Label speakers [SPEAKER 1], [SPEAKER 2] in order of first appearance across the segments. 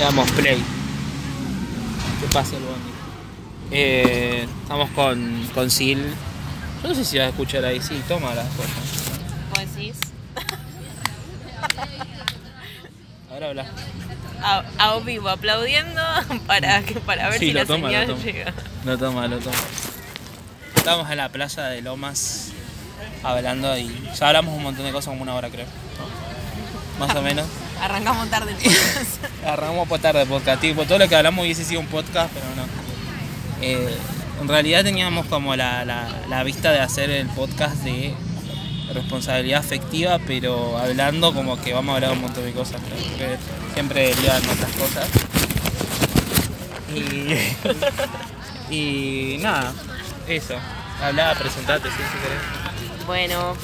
[SPEAKER 1] Le damos play. ¿Qué pasa el bondi? Eh, estamos con, con Sil. Yo no sé si vas a escuchar ahí. Sí, toma las cosas.
[SPEAKER 2] ¿Vos decís?
[SPEAKER 1] Ahora habla.
[SPEAKER 2] A, a vivo aplaudiendo para, que, para ver
[SPEAKER 1] Sí,
[SPEAKER 2] si
[SPEAKER 1] lo
[SPEAKER 2] la
[SPEAKER 1] toma, lo
[SPEAKER 2] señal
[SPEAKER 1] toma.
[SPEAKER 2] llega.
[SPEAKER 1] Lo toma, lo toma. Estamos en la playa de Lomas hablando y ya hablamos un montón de cosas, como una hora creo. Más o menos.
[SPEAKER 2] Arrancamos tarde el podcast.
[SPEAKER 1] Arrancamos por tarde podcast. Tipo, todo lo que hablamos hubiese sido un podcast, pero no. Eh, en realidad teníamos como la, la- la vista de hacer el podcast de responsabilidad afectiva, pero hablando como que vamos a hablar un montón de cosas. creo, siempre derivan otras cosas. Y, y nada, eso. Hablaba, presentate, sí, si querés.
[SPEAKER 2] Bueno,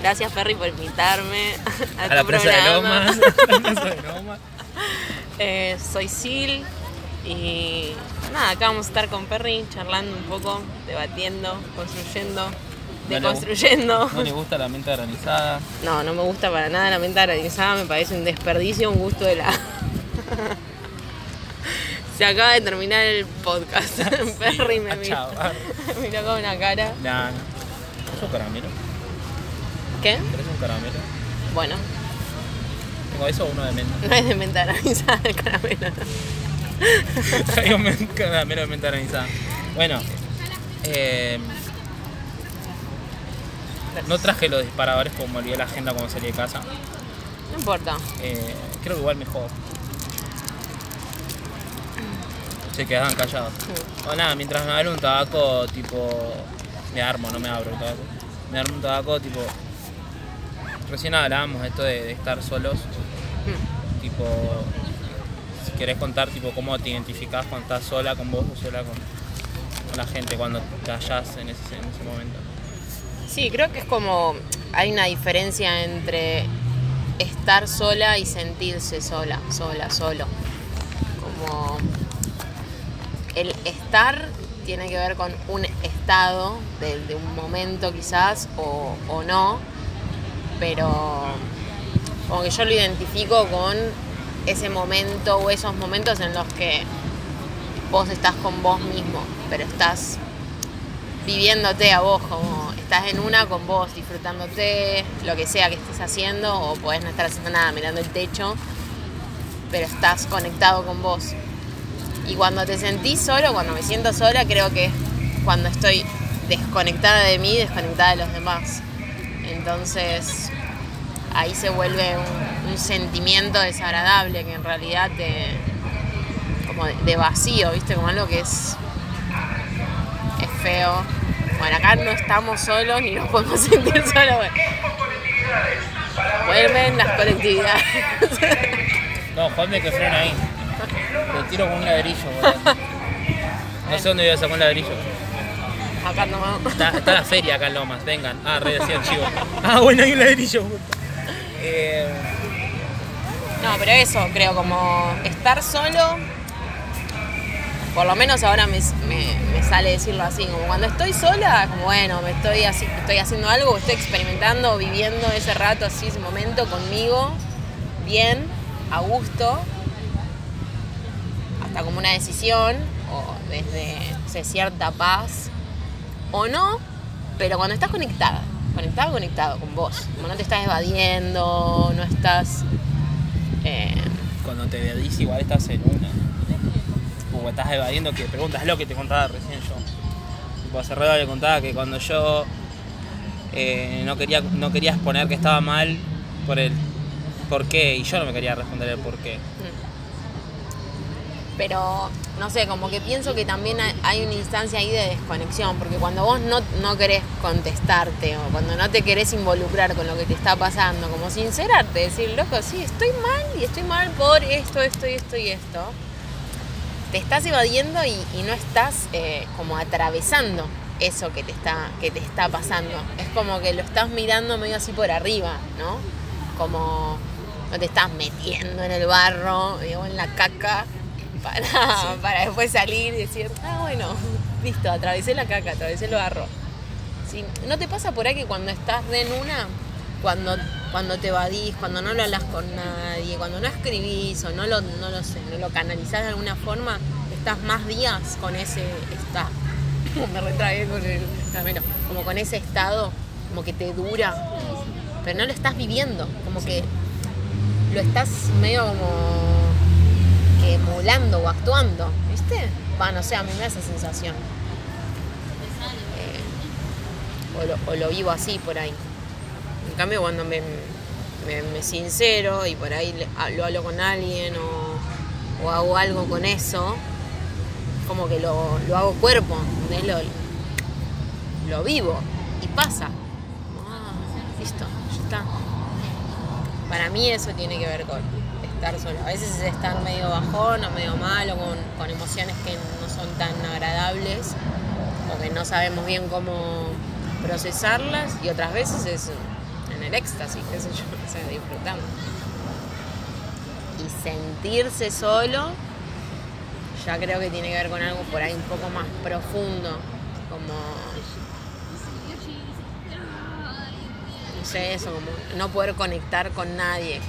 [SPEAKER 2] gracias Ferry por invitarme a,
[SPEAKER 1] A
[SPEAKER 2] tu
[SPEAKER 1] la plaza de
[SPEAKER 2] programa.
[SPEAKER 1] Lomas. de Lomas.
[SPEAKER 2] Eh, soy Sil y nada, acá vamos a estar con Perry charlando un poco, debatiendo, construyendo,
[SPEAKER 1] le-
[SPEAKER 2] deconstruyendo.
[SPEAKER 1] No le gusta la mente granizada.
[SPEAKER 2] No, no me gusta para nada la menta granizada, me parece un desperdicio, un gusto de la... Se acaba de terminar el podcast. Perry me
[SPEAKER 1] Ah,
[SPEAKER 2] miró, me miró con una cara.
[SPEAKER 1] Nah, no. ¿Es un caramelo?
[SPEAKER 2] ¿Qué?
[SPEAKER 1] ¿Querés un caramelo?
[SPEAKER 2] Bueno,
[SPEAKER 1] Tengo eso o uno de menta.
[SPEAKER 2] no es de menta granizada el caramelo.
[SPEAKER 1] Traigo un caramelo de menta granizada. Bueno, eh, no traje los disparadores como me olvidé la agenda cuando salí de casa.
[SPEAKER 2] No importa.
[SPEAKER 1] Eh, creo que igual mejor. Se quedaban callados. O nada, mientras me abro un tabaco, tipo. Me armo, no me abro el tabaco. Me armo un tabaco, tipo. Recién hablábamos esto de, de estar solos.
[SPEAKER 2] Mm.
[SPEAKER 1] Tipo. Si querés contar, tipo, cómo te identificás cuando estás sola con vos o sola con, con la gente, cuando te hallás en ese, en ese momento.
[SPEAKER 2] Sí, creo que es como hay una diferencia entre estar sola y sentirse sola, sola, solo. Como el estar tiene que ver con un estado de, de un momento quizás o, o no, pero como que yo lo identifico con ese momento o esos momentos en los que vos estás con vos mismo, pero estás viviéndote a vos, como estás en una con vos, disfrutándote, lo que sea que estés haciendo, o podés no estar haciendo nada, mirando el techo, pero estás conectado con vos. Y cuando te sentís solo, cuando me siento sola, creo que es cuando estoy desconectada de mí, desconectada de los demás. Entonces ahí se vuelve un, un sentimiento desagradable que en realidad te. como de, de vacío, ¿viste? Como algo que es es feo. Bueno, acá no estamos solos ni nos podemos sentir solos. Vuelven las colectividades.
[SPEAKER 1] No, Juanme que frena ahí. Lo tiro con un ladrillo, boludo. No sé dónde voy a sacar un ladrillo.
[SPEAKER 2] Acá no
[SPEAKER 1] Está, está la feria acá en Lomas, vengan. Ah, re el chivo. Ah, bueno, hay un ladrillo. Eh,
[SPEAKER 2] No, pero eso, creo, como estar solo, por lo menos ahora me, me- me sale decirlo así, como cuando estoy sola, como bueno, me estoy, así, estoy haciendo algo, estoy experimentando, viviendo ese rato así, ese momento conmigo, bien, a gusto, hasta como una decisión, o desde no sé, cierta paz, o no, pero cuando estás conectada, conectada, conectado con vos, como no te estás evadiendo, no estás... eh,
[SPEAKER 1] cuando te dedís igual estás en una. Como estás evadiendo que preguntas lo que te contaba recién yo. Tipo, hace le contaba que cuando yo eh, no, quería, no quería exponer que estaba mal por el por qué, y yo no me quería responder el por qué.
[SPEAKER 2] Pero, no sé, como que pienso que también hay- una instancia ahí de desconexión, porque cuando vos no, no querés contestarte o cuando no te querés involucrar con lo que te está pasando, como sincerarte, decir, loco, sí, estoy mal y estoy mal por esto, esto y esto y esto, te estás evadiendo y, no estás eh, como atravesando eso que te, está, que te está pasando. Es como que lo estás mirando medio así por arriba, ¿no? Como no te estás metiendo en el barro digo, en la caca para, para después salir y decir, ah, bueno, listo, atravesé la caca, atravesé el barro. Sí, ¿No te pasa por ahí que cuando estás re en una, cuando cuando te evadís, cuando no lo hablas con nadie, cuando no escribís o no lo, no lo sé, no lo canalizás de alguna forma, estás más días con ese estado. Me retragué con el camino. Como con ese estado, como que te dura, pero no lo estás viviendo, como que lo estás medio como emulando o actuando, ¿viste? Bueno, o sea, a mí me da esa sensación. Eh, o, lo, vivo así por ahí. En cambio, cuando me, me, me sincero y por ahí lo hablo con alguien o, o hago algo con eso, como que lo, lo hago cuerpo. Lo, lo vivo y pasa. Ah, listo, ya está. Para mí eso tiene que ver con estar solo. A veces es estar medio bajón o medio malo, con, con emociones que no son tan agradables o que no sabemos bien cómo procesarlas y otras veces es en el éxtasis, qué sé yo, o sea, disfrutando. Y sentirse solo ya creo que tiene que ver con algo por ahí un poco más profundo, como no sé, eso, como no poder conectar con nadie.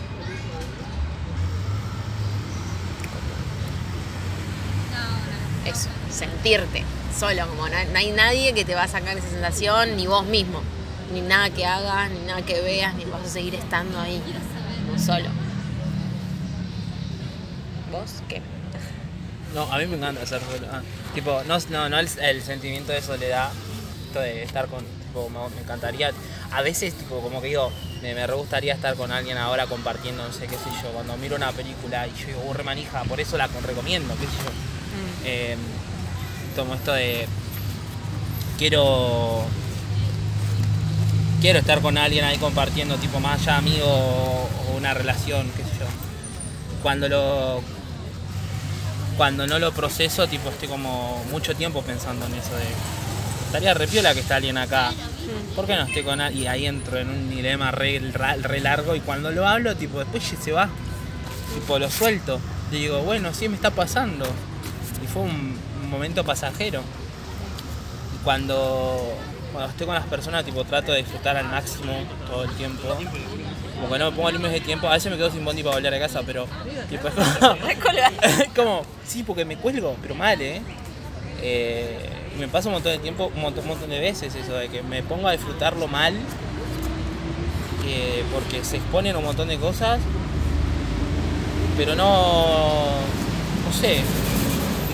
[SPEAKER 2] Eso, sentirte solo, como no, no hay nadie que te va a sacar esa sensación, ni vos mismo, ni nada que hagas, ni nada que veas, ni vas a seguir estando ahí, solo. ¿Vos qué?
[SPEAKER 1] No, a mí me encanta hacer solo. Ah, tipo, no, no, no el, el sentimiento de soledad, esto de estar con, tipo, me, me encantaría. A veces, tipo, como que digo, me, me re gustaría estar con alguien ahora compartiendo, no sé qué sé yo, cuando miro una película y yo digo, "Uh, re manija, por eso la recomiendo, qué sé yo. Eh, tomo esto de. Quiero. Quiero estar con alguien ahí compartiendo, tipo, más allá amigo o una relación, qué sé yo. Cuando lo cuando no lo proceso, tipo, estoy como mucho tiempo pensando en eso de. Estaría re piola que está alguien acá. ¿Por qué no estoy con alguien? Y ahí entro en un dilema re largo y cuando lo hablo, tipo, después se va. Tipo, lo suelto. Y digo, bueno, sí me está pasando. Y fue un, momento pasajero. Y cuando, cuando estoy con las personas, tipo, trato de disfrutar al máximo todo el tiempo. Como que no me pongo límites de tiempo. A veces me quedo sin bondi para volver a casa, pero tipo, es como, como, sí, porque me cuelgo, pero mal, ¿eh? Eh, me pasa un montón de tiempo, un montón, un montón de veces eso, de que me pongo a disfrutarlo mal, que- porque se exponen un montón de cosas, pero no, no sé.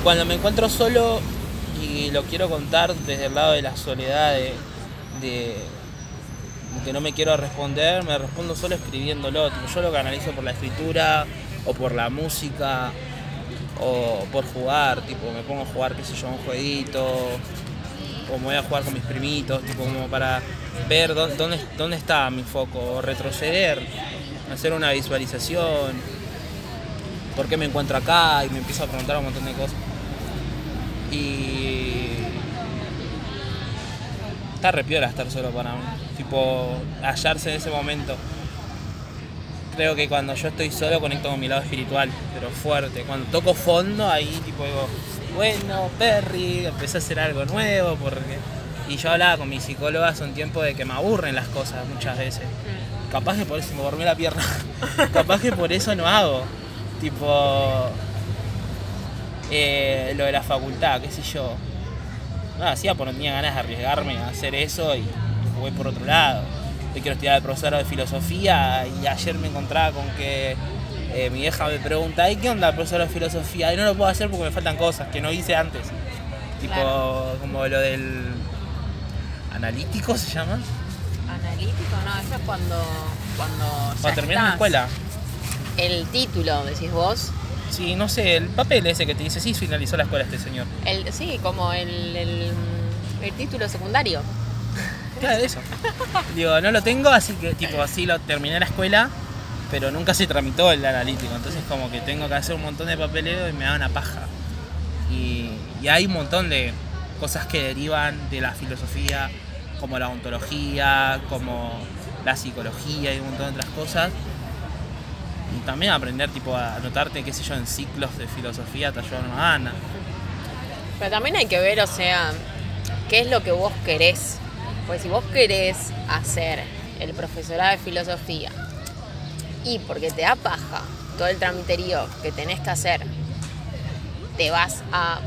[SPEAKER 1] Cuando me encuentro solo y lo quiero contar desde el lado de la soledad, de, que no me quiero responder, me respondo solo escribiéndolo. Yo lo canalizo por la escritura o por la música o por jugar, tipo me pongo a jugar, qué sé yo, un jueguito, o me voy a jugar con mis primitos, tipo como para ver dó- dónde, dónde está mi foco, o retroceder, hacer una visualización, por qué me encuentro acá, y me empiezo a preguntar un montón de cosas. Y está re piola estar solo para mí, tipo hallarse en ese momento creo que cuando yo estoy solo conecto con mi lado espiritual, pero fuerte. Cuando toco fondo, ahí tipo digo, bueno, Perry, empecé a hacer algo nuevo, porque... Y yo hablaba con mi psicóloga hace un tiempo de que me aburren las cosas muchas veces. Capaz que por eso me dormí la pierna. Capaz que por eso no hago. Tipo... eh, lo de la facultad, qué sé yo. Lo hacía porque no tenía ganas de arriesgarme a hacer eso y voy por otro lado. Yo quiero estudiar de profesor de filosofía y ayer me encontraba con que eh, mi hija me pregunta, ¿y qué onda profesor de filosofía? Y no lo puedo hacer porque me faltan cosas que no hice antes. Tipo,
[SPEAKER 2] Claro.
[SPEAKER 1] como lo del analítico se llama.
[SPEAKER 2] Analítico, no, eso es cuando. Cuando,
[SPEAKER 1] Cuando terminas la escuela.
[SPEAKER 2] El título, decís vos.
[SPEAKER 1] Sí, no sé, el papel ese que te dice, sí, finalizó la escuela este señor.
[SPEAKER 2] El, sí, como el, el, el título secundario.
[SPEAKER 1] Claro, eso. Digo, no lo tengo, así que tipo así lo terminé la escuela, pero nunca se tramitó el analítico. Entonces como que tengo que hacer un montón de papeleo y me da una paja. Y, y hay un montón de cosas que derivan de la filosofía, como la ontología, como la psicología y un montón de otras cosas. También aprender tipo a anotarte, qué sé yo, en ciclos de filosofía te ayudan una gana.
[SPEAKER 2] Pero también hay que ver, o sea, qué es lo que vos querés. Pues si vos querés hacer el profesorado de filosofía y porque te da paja todo el tramiterío que tenés que hacer, te vas a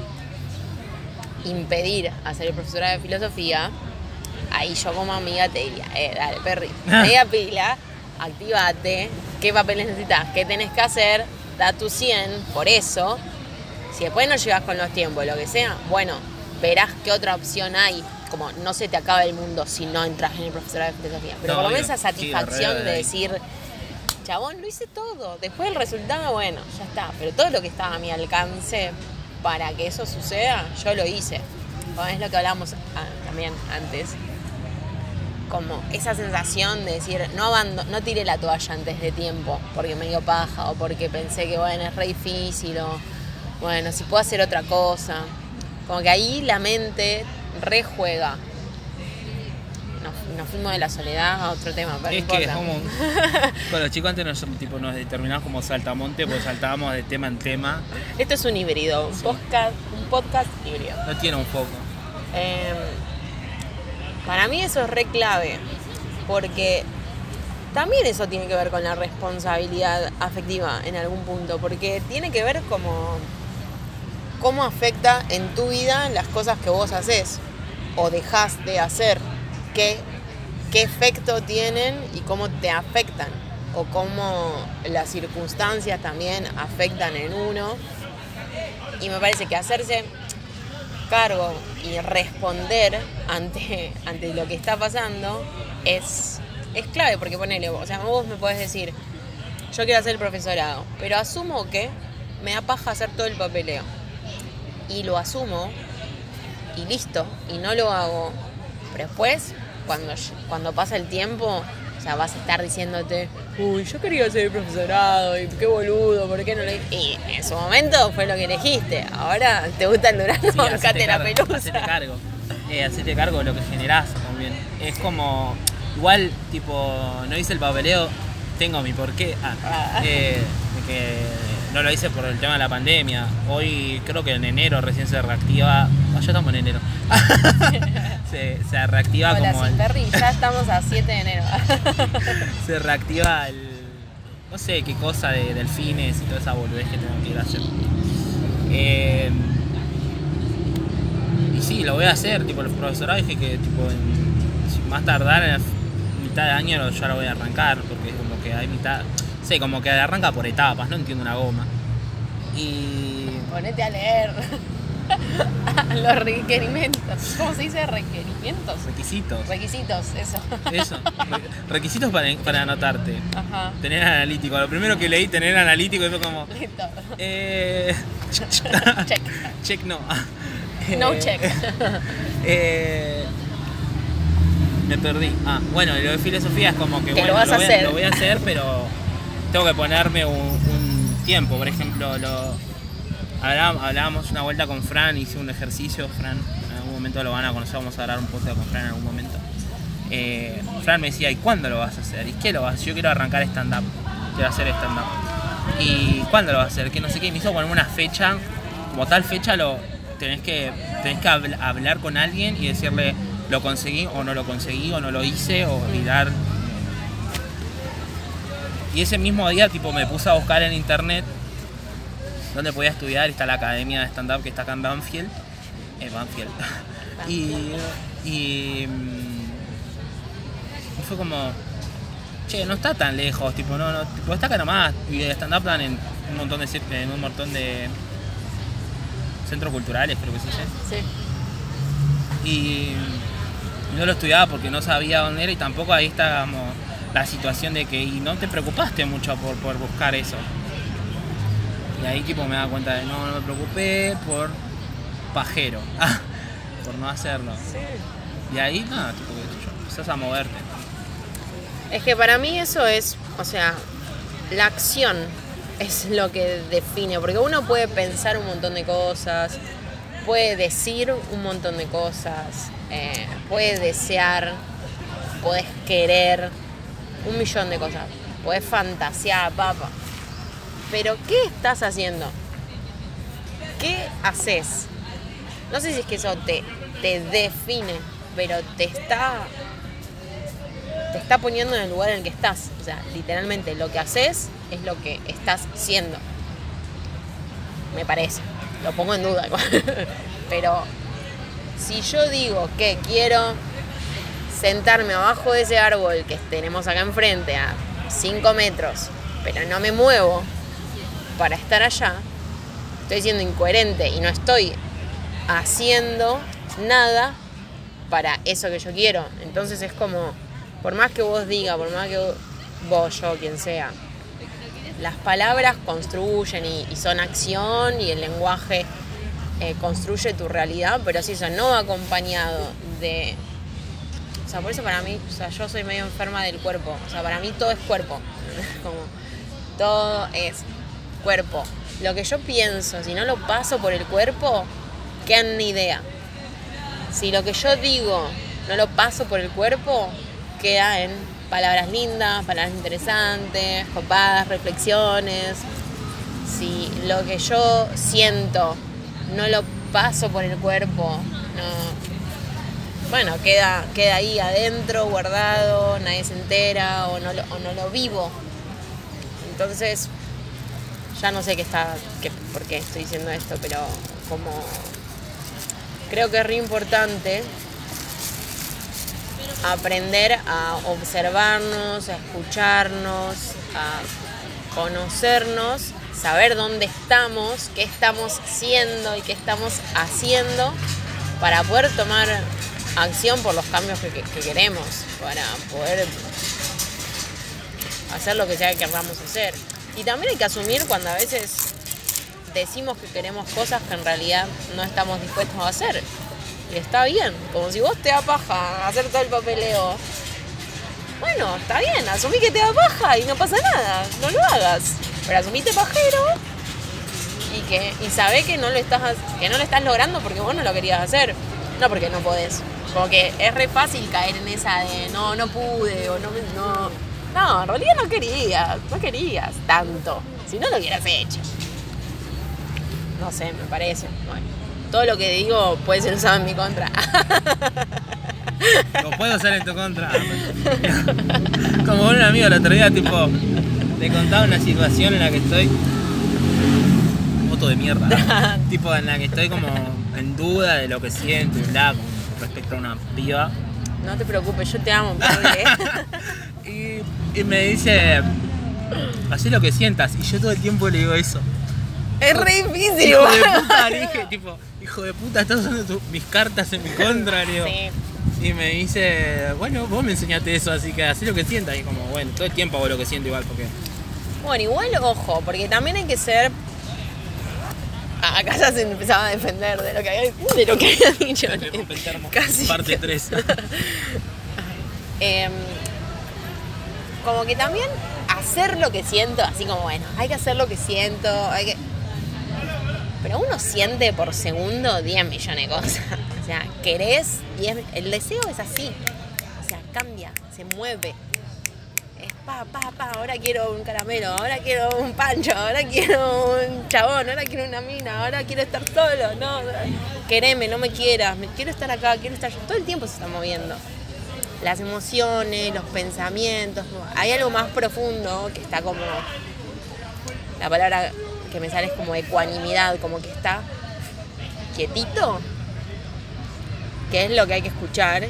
[SPEAKER 2] impedir hacer el profesorado de filosofía, ahí yo como amiga te diría, eh, dale, perri, media pila, activate, qué papeles necesitas, qué tenés que hacer, da tu 100 por eso. Si después no llegas con los tiempos, lo que sea, bueno, verás qué otra opción hay. Como no se te acaba el mundo si no entras en el profesorado de filosofía. Pero
[SPEAKER 1] No,
[SPEAKER 2] por lo menos esa satisfacción de decir, chabón, lo hice todo. Después el resultado, bueno, ya está. Pero todo lo que estaba a mi alcance para que eso suceda, yo lo hice. Es lo que hablamos ah, también antes. Como esa sensación de decir, no, abando no tiré la toalla antes de tiempo porque me dio paja o porque pensé que, bueno, es re difícil o, bueno, si puedo hacer otra cosa. Como que ahí la mente rejuega. Nos, nos fuimos de la soledad a otro tema, pero
[SPEAKER 1] Es
[SPEAKER 2] no
[SPEAKER 1] que es como. Con los chicos antes nos, tipo, nos determinamos como saltamonte, porque saltábamos de tema en tema.
[SPEAKER 2] Esto es un híbrido, un podcast, un podcast híbrido.
[SPEAKER 1] No tiene un foco.
[SPEAKER 2] Eh, para mí eso es re clave, porque también eso tiene que ver con la responsabilidad afectiva en algún punto, porque tiene que ver como cómo afecta en tu vida las cosas que vos haces o dejás de hacer, qué, qué efecto tienen y cómo te afectan, o cómo las circunstancias también afectan en uno. Y me parece que hacerse cargo y responder ante, ante lo que está pasando es, es clave, porque ponele, o sea, vos me podés decir, yo quiero hacer el profesorado, pero asumo que me da paja hacer todo el papeleo. Y lo asumo y listo, y no lo hago. Pero después, cuando, cuando pasa el tiempo, sea, vas a estar diciéndote, uy, yo quería el profesorado, y qué boludo, ¿por qué no lo hice? Y en su momento fue lo que elegiste. Ahora te gusta el Durano,
[SPEAKER 1] Sí, hacete
[SPEAKER 2] la pelusa.
[SPEAKER 1] hacete cargo. Eh, hacete cargo de lo que generás también. Es como. Igual, tipo, no hice el papeleo, tengo mi porqué. Ah,
[SPEAKER 2] Ah.
[SPEAKER 1] eh, de que no lo hice por el tema de la pandemia. Hoy creo que en enero recién se reactiva. Ah, ya estamos en enero. se, se reactiva
[SPEAKER 2] Hola,
[SPEAKER 1] como
[SPEAKER 2] sin
[SPEAKER 1] el,
[SPEAKER 2] Perry, ya estamos a 7 de enero.
[SPEAKER 1] se reactiva el. No sé qué cosa de delfines y toda esa boludez que tengo que ir a hacer. Eh, y sí, lo voy a hacer. Tipo, el profesorado dije que, tipo, en- más tardar en la mitad de año ya lo voy a arrancar. Porque como que hay mitad. Sé, como que arranca por etapas, no entiendo una goma. Y.
[SPEAKER 2] Ponete a leer los requerimientos. ¿Cómo se dice requerimientos?
[SPEAKER 1] Requisitos.
[SPEAKER 2] Requisitos, eso.
[SPEAKER 1] Eso. Re- Requisitos para, para anotarte.
[SPEAKER 2] Ajá.
[SPEAKER 1] Tener analítico. Lo primero que leí, tener analítico, y fue como.
[SPEAKER 2] Listo.
[SPEAKER 1] Eh,
[SPEAKER 2] Check.
[SPEAKER 1] check no.
[SPEAKER 2] No
[SPEAKER 1] Eh,
[SPEAKER 2] check.
[SPEAKER 1] eh, me perdí. Ah, bueno, lo de filosofía es como que,
[SPEAKER 2] Que
[SPEAKER 1] bueno,
[SPEAKER 2] lo vas a
[SPEAKER 1] voy
[SPEAKER 2] hacer.
[SPEAKER 1] lo voy a hacer, pero tengo que ponerme un, tiempo. Por ejemplo, lo hablábamos, una vuelta con Fran, hice un ejercicio, Fran, en algún momento lo van a conocer, vamos a grabar un podcast con Fran en algún momento. Eh, Fran me decía, ¿y cuándo lo vas a hacer? ¿Y qué lo vas a hacer? Yo quiero arrancar stand-up, quiero hacer stand-up. ¿Y cuándo lo vas a hacer? Que no sé qué, me hizo poner una fecha, como tal fecha lo tenés que, tenés que habl- hablar con alguien y decirle, lo conseguí o no lo conseguí o no lo hice o tirar. Y ese mismo día tipo me puse a buscar en internet donde podía estudiar, está la academia de stand-up que está acá en Banfield. Eh, Banfield. y, y, mm, fue como, che, no está tan lejos, tipo, no, no, tipo, está acá nomás. Y el stand-up dan en un montón de en un montón de centros culturales, creo que se dice.
[SPEAKER 2] Sí.
[SPEAKER 1] Y no lo estudiaba porque no sabía dónde era y tampoco ahí está como la situación de que y no te preocupaste mucho por, por buscar eso. Y ahí tipo me da cuenta de no, no me preocupé por pajero, por no hacerlo. Y ahí nada, tipo yo, empezás a moverte.
[SPEAKER 2] Es que para mí eso es, o sea, la acción es lo que define, porque uno puede pensar un montón de cosas, puede decir un montón de cosas, eh, puede desear, puedes querer un millón de cosas, puedes fantasear, papa. Pero ¿qué estás haciendo? ¿Qué haces? No sé si es que eso te, te define, pero te está te está poniendo en el lugar en el que estás. O sea, literalmente lo que haces es lo que estás siendo. Me parece. Lo pongo en duda igual. Pero si yo digo que quiero sentarme abajo de ese árbol que tenemos acá enfrente a 5 metros, pero no me muevo para estar allá, estoy siendo incoherente y no estoy haciendo nada para eso que yo quiero. Entonces es como, por más que vos diga, por más que vos, yo, quien sea, las palabras construyen y, son acción y el lenguaje eh, construye tu realidad, pero si eso no va acompañado de... O sea, por eso para mí, o sea, yo soy medio enferma del cuerpo. O sea, para mí todo es cuerpo. Como todo es cuerpo. Lo que yo pienso, si no lo paso por el cuerpo, queda en idea. Si lo que yo digo no lo paso por el cuerpo, queda en palabras lindas, palabras interesantes, copadas, reflexiones. Si lo que yo siento no lo paso por el cuerpo, no, bueno, queda, queda ahí adentro, guardado, nadie se entera o no lo, vivo. Entonces, ya no sé qué está, qué, por qué estoy diciendo esto, pero como creo que es re importante aprender a observarnos, a escucharnos, a conocernos, saber dónde estamos, qué estamos siendo y qué estamos haciendo para poder tomar acción por los cambios que, queremos, para poder hacer lo que sea que queramos hacer. Y también hay que asumir cuando a veces decimos que queremos cosas que en realidad no estamos dispuestos a hacer. Y está bien, como si vos te da paja hacer todo el papeleo. Bueno, está bien, asumí que te da paja y no pasa nada, no lo hagas. Pero asumiste pajero y que y sabé que no lo estás que no lo estás logrando porque vos no lo querías hacer, no porque no podés. Como que es re fácil caer en esa de no, no pude o no no no, en realidad no querías, no querías tanto. Si no lo hubieras hecho. No sé, me parece. Bueno todo lo que digo puede ser usado en mi contra.
[SPEAKER 1] Lo puedo hacer en tu contra. Como un amigo el otro día, tipo, le contaba una situación en la que estoy. Moto de mierda. tipo, en la que estoy como en duda de lo que siento y bla, con respecto a una piba.
[SPEAKER 2] No te preocupes, yo te amo,
[SPEAKER 1] y, y me dice, haz lo que sientas. Y yo todo el tiempo le digo eso.
[SPEAKER 2] Es re difícil,
[SPEAKER 1] Hijo de puta, le dije, tipo, hijo de puta, estás usando mis cartas en mi contra, sí. Y me dice, bueno, vos me enseñaste eso, así que así lo que sientas. Y como, bueno, todo el tiempo hago lo que siento igual, porque.
[SPEAKER 2] Bueno, igual, ojo, porque también hay que ser. Acá ya se empezaba a defender de lo que había, de lo que había dicho.
[SPEAKER 1] Casi. Parte 3.
[SPEAKER 2] Em, como que también hacer lo que siento, así como, bueno, hay que hacer lo que siento, hay que pero uno siente por segundo 10 millones de cosas. O sea, querés 10. El deseo es así. O sea, cambia, se mueve. Pa, pa, pa. Ahora quiero un caramelo, ahora quiero un pancho, ahora quiero un chabón, ahora quiero una mina, ahora quiero estar solo. No, quereme, no me quieras, me quiero estar acá, quiero estar. Todo el tiempo se está moviendo. Las emociones, los pensamientos. Hay algo más profundo que está como. La palabra que me sale es como ecuanimidad, como que está quietito, que es lo que hay que escuchar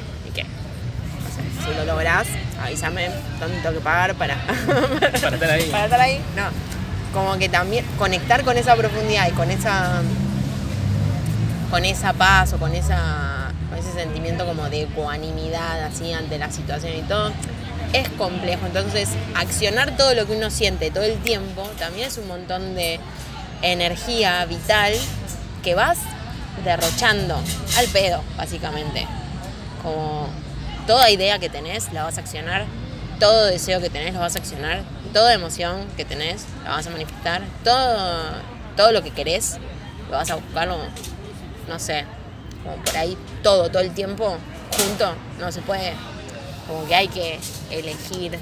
[SPEAKER 2] si lo lográs, avísame tengo que pagar para,
[SPEAKER 1] para estar ahí.
[SPEAKER 2] Para estar ahí, no. Como que también conectar con esa profundidad y con esa con esa paz o con esa con ese sentimiento como de ecuanimidad así ante la situación y todo es complejo. Entonces, accionar todo lo que uno siente todo el tiempo también es un montón de energía vital que vas derrochando al pedo, básicamente. Como toda idea que tenés la vas a accionar, todo deseo que tenés lo vas a accionar, toda emoción que tenés la vas a manifestar, todo, todo lo que querés lo vas a buscar, no sé, como por ahí todo, todo el tiempo junto, no se puede como que hay que elegir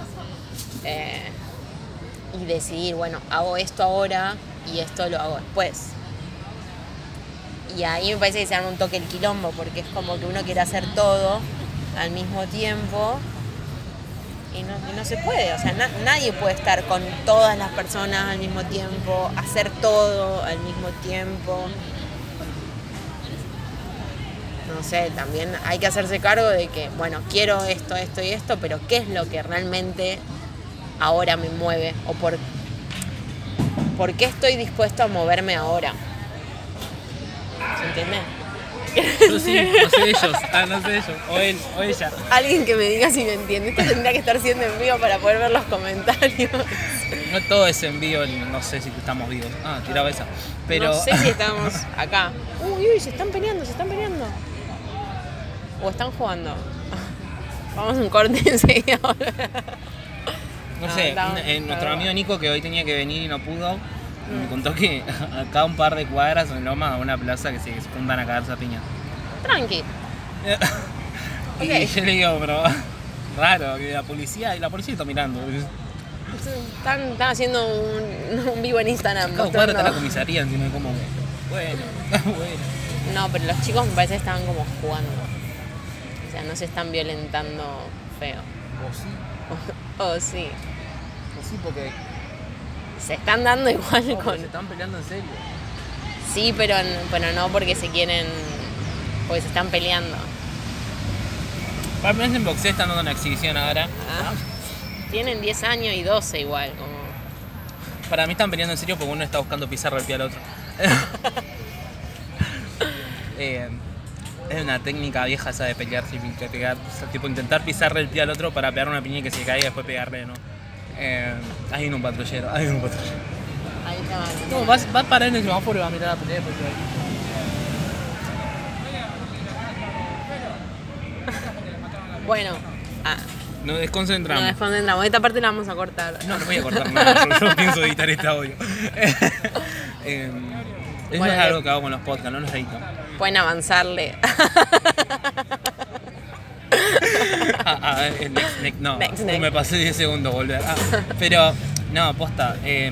[SPEAKER 2] eh, y decidir, bueno, hago esto ahora y esto lo hago después. Y ahí me parece que se arma un toque el quilombo, porque es como que uno quiere hacer todo al mismo tiempo y no, no se puede, o sea, na- nadie puede estar con todas las personas al mismo tiempo, hacer todo al mismo tiempo. No sé, también hay que hacerse cargo de que, bueno, quiero esto, esto y esto, pero ¿qué es lo que realmente ahora me mueve? ¿O por, por qué estoy dispuesto a moverme ahora? ¿Se entiende?
[SPEAKER 1] Sí, no sé ellos. Ah, no sé ellos. O él, o ella.
[SPEAKER 2] Alguien que me diga si me entiende. Esto tendría que estar siendo en vivo para poder ver los comentarios.
[SPEAKER 1] No todo es en vivo, no sé si estamos vivos. Ah, tiraba esa. Pero.
[SPEAKER 2] No sé si estamos acá. Uy, uy, se están peleando, se están peleando. O están jugando. Vamos a un corte enseguida.
[SPEAKER 1] No
[SPEAKER 2] No,
[SPEAKER 1] sé, un- eh, nuestro amigo Nico que hoy tenía que venir y no pudo, me contó que acá un par de cuadras en Loma, a una plaza que se juntan a cagarse a piña.
[SPEAKER 2] Tranqui.
[SPEAKER 1] y yo le digo, pero raro, que la policía, y la policía está mirando.
[SPEAKER 2] Están, están haciendo un, un vivo en Instagram.
[SPEAKER 1] Cada cuadra está la comisaría encima como, bueno, bueno.
[SPEAKER 2] No, pero los chicos me parece que estaban como jugando. O sea, no se están violentando feo.
[SPEAKER 1] O sí,
[SPEAKER 2] O sí.
[SPEAKER 1] o sí, porque
[SPEAKER 2] Se están dando igual
[SPEAKER 1] no,
[SPEAKER 2] con.
[SPEAKER 1] se están peleando en serio.
[SPEAKER 2] Sí, pero, pero no porque se quieren. Porque se están peleando.
[SPEAKER 1] Para mí en boxeo están dando una exhibición ahora.
[SPEAKER 2] Ah, Tienen 10 años y 12 igual. Como...
[SPEAKER 1] Para mí están peleando en serio porque uno está buscando pisar el pie al otro. Eh, es una técnica vieja esa de pelear sin que pegar, o sea, tipo intentar pisarle el pie al otro para pegar una piña y que se caiga y después pegarle, ¿no? Eh, ahí viene un patrullero, ahí viene un patrullero.
[SPEAKER 2] Ahí está.
[SPEAKER 1] No, va, va a parar en el semáforo y va a mirar la pelea después.
[SPEAKER 2] Bueno, ah,
[SPEAKER 1] Nos
[SPEAKER 2] nos
[SPEAKER 1] desconcentramos.
[SPEAKER 2] desconcentramos. Esta parte la vamos a cortar.
[SPEAKER 1] No, no voy a cortar nada, yo, yo pienso editar este audio. Eh, eso
[SPEAKER 2] Bueno,
[SPEAKER 1] es algo que hago con los podcasts, no los edito.
[SPEAKER 2] Pueden avanzarle.
[SPEAKER 1] Ah, eh, next, next, no,
[SPEAKER 2] Next, next.
[SPEAKER 1] me pasé 10 segundos volver. Ah, pero, no, posta, eh,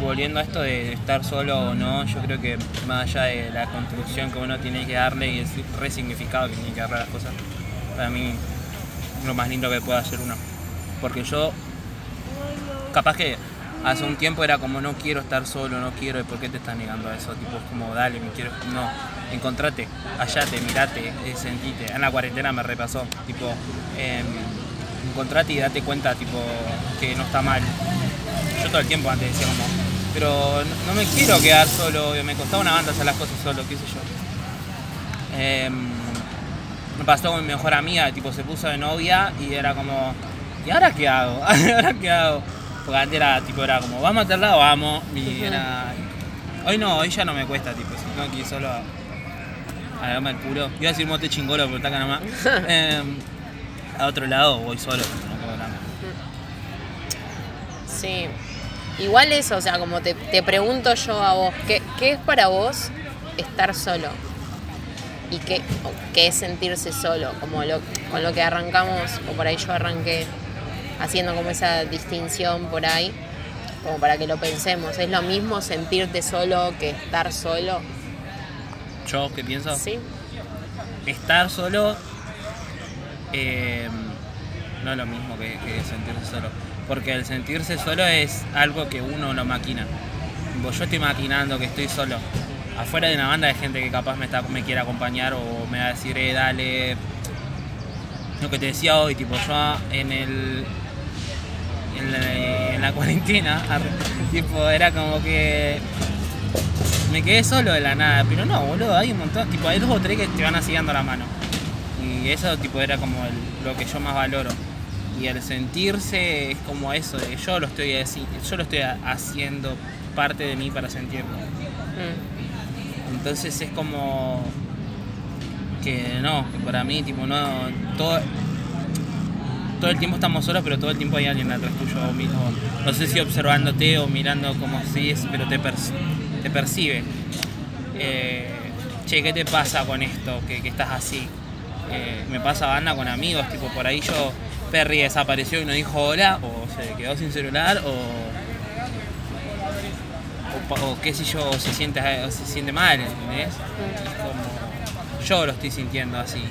[SPEAKER 1] volviendo a esto de estar solo o no, yo creo que más allá de la construcción que uno tiene que darle y el resignificado que tiene que darle a las cosas, para mí lo más lindo que puede hacer uno. Porque yo, capaz que hace un tiempo era como no quiero estar solo, no quiero, ¿y por qué te estás negando a eso? Tipo, es como dale, me quiero. No, encontrate, hallate, mirate, eh, sentite. En la cuarentena me repasó, tipo, em, encontrate y date cuenta, tipo, que no está mal. Yo todo el tiempo antes decía como, pero no, me quiero quedar solo, me costaba una banda hacer las cosas solo, qué sé yo. Em, me pasó con mi mejor amiga, tipo se puso de novia y era como, ¿y ahora qué hago? ¿Y ahora qué hago? Porque antes era, tipo, era como, vamos a tal lado, vamos. Y era. Hoy no, hoy ya no me cuesta, tipo, si que ir solo a. A darme el culo. Iba a decir mote chingolo, pero está acá nomás. Em, a otro lado voy solo, no puedo nada.
[SPEAKER 2] Sí. Igual eso, o sea, como te, te pregunto yo a vos, ¿qué, qué es para vos estar solo? ¿Y qué, qué es sentirse solo? Como lo, con lo que arrancamos, o por ahí yo arranqué haciendo como esa distinción por ahí, como para que lo pensemos. ¿Es lo mismo sentirte solo que estar solo?
[SPEAKER 1] Yo, ¿qué pienso?
[SPEAKER 2] ¿Sí?
[SPEAKER 1] estar solo eh, no es lo mismo que, que sentirse solo. Porque el sentirse solo es algo que uno no maquina. Yo estoy maquinando que estoy solo. Afuera de una banda de gente que capaz me, está, me quiere acompañar o me va a decir, eh, dale. Lo que te decía hoy, tipo, yo en el. En la, en la cuarentena, tipo, era como que me quedé solo de la nada, pero no, boludo, hay un montón, tipo, hay dos o tres que te van así dando la mano. Y eso tipo era como el- lo que yo más valoro. Y el sentirse es como eso, de yo lo estoy así, yo lo estoy ha- haciendo parte de mí para sentirlo.
[SPEAKER 2] Mm.
[SPEAKER 1] Entonces es como que no, para mí tipo no todo todo el tiempo estamos solos, pero todo el tiempo hay alguien atrás tuyo o, o no sé si observándote o mirando como si es, pero te, perci- te percibe. Eh, che, ¿qué te pasa con esto? Que, que estás así. Eh, me pasa banda con amigos, tipo por ahí yo Perry desapareció y no dijo hola, o se quedó sin celular, o o, qué sé yo, o se siente, o se siente mal, ¿entendés? Es como, yo lo estoy sintiendo así.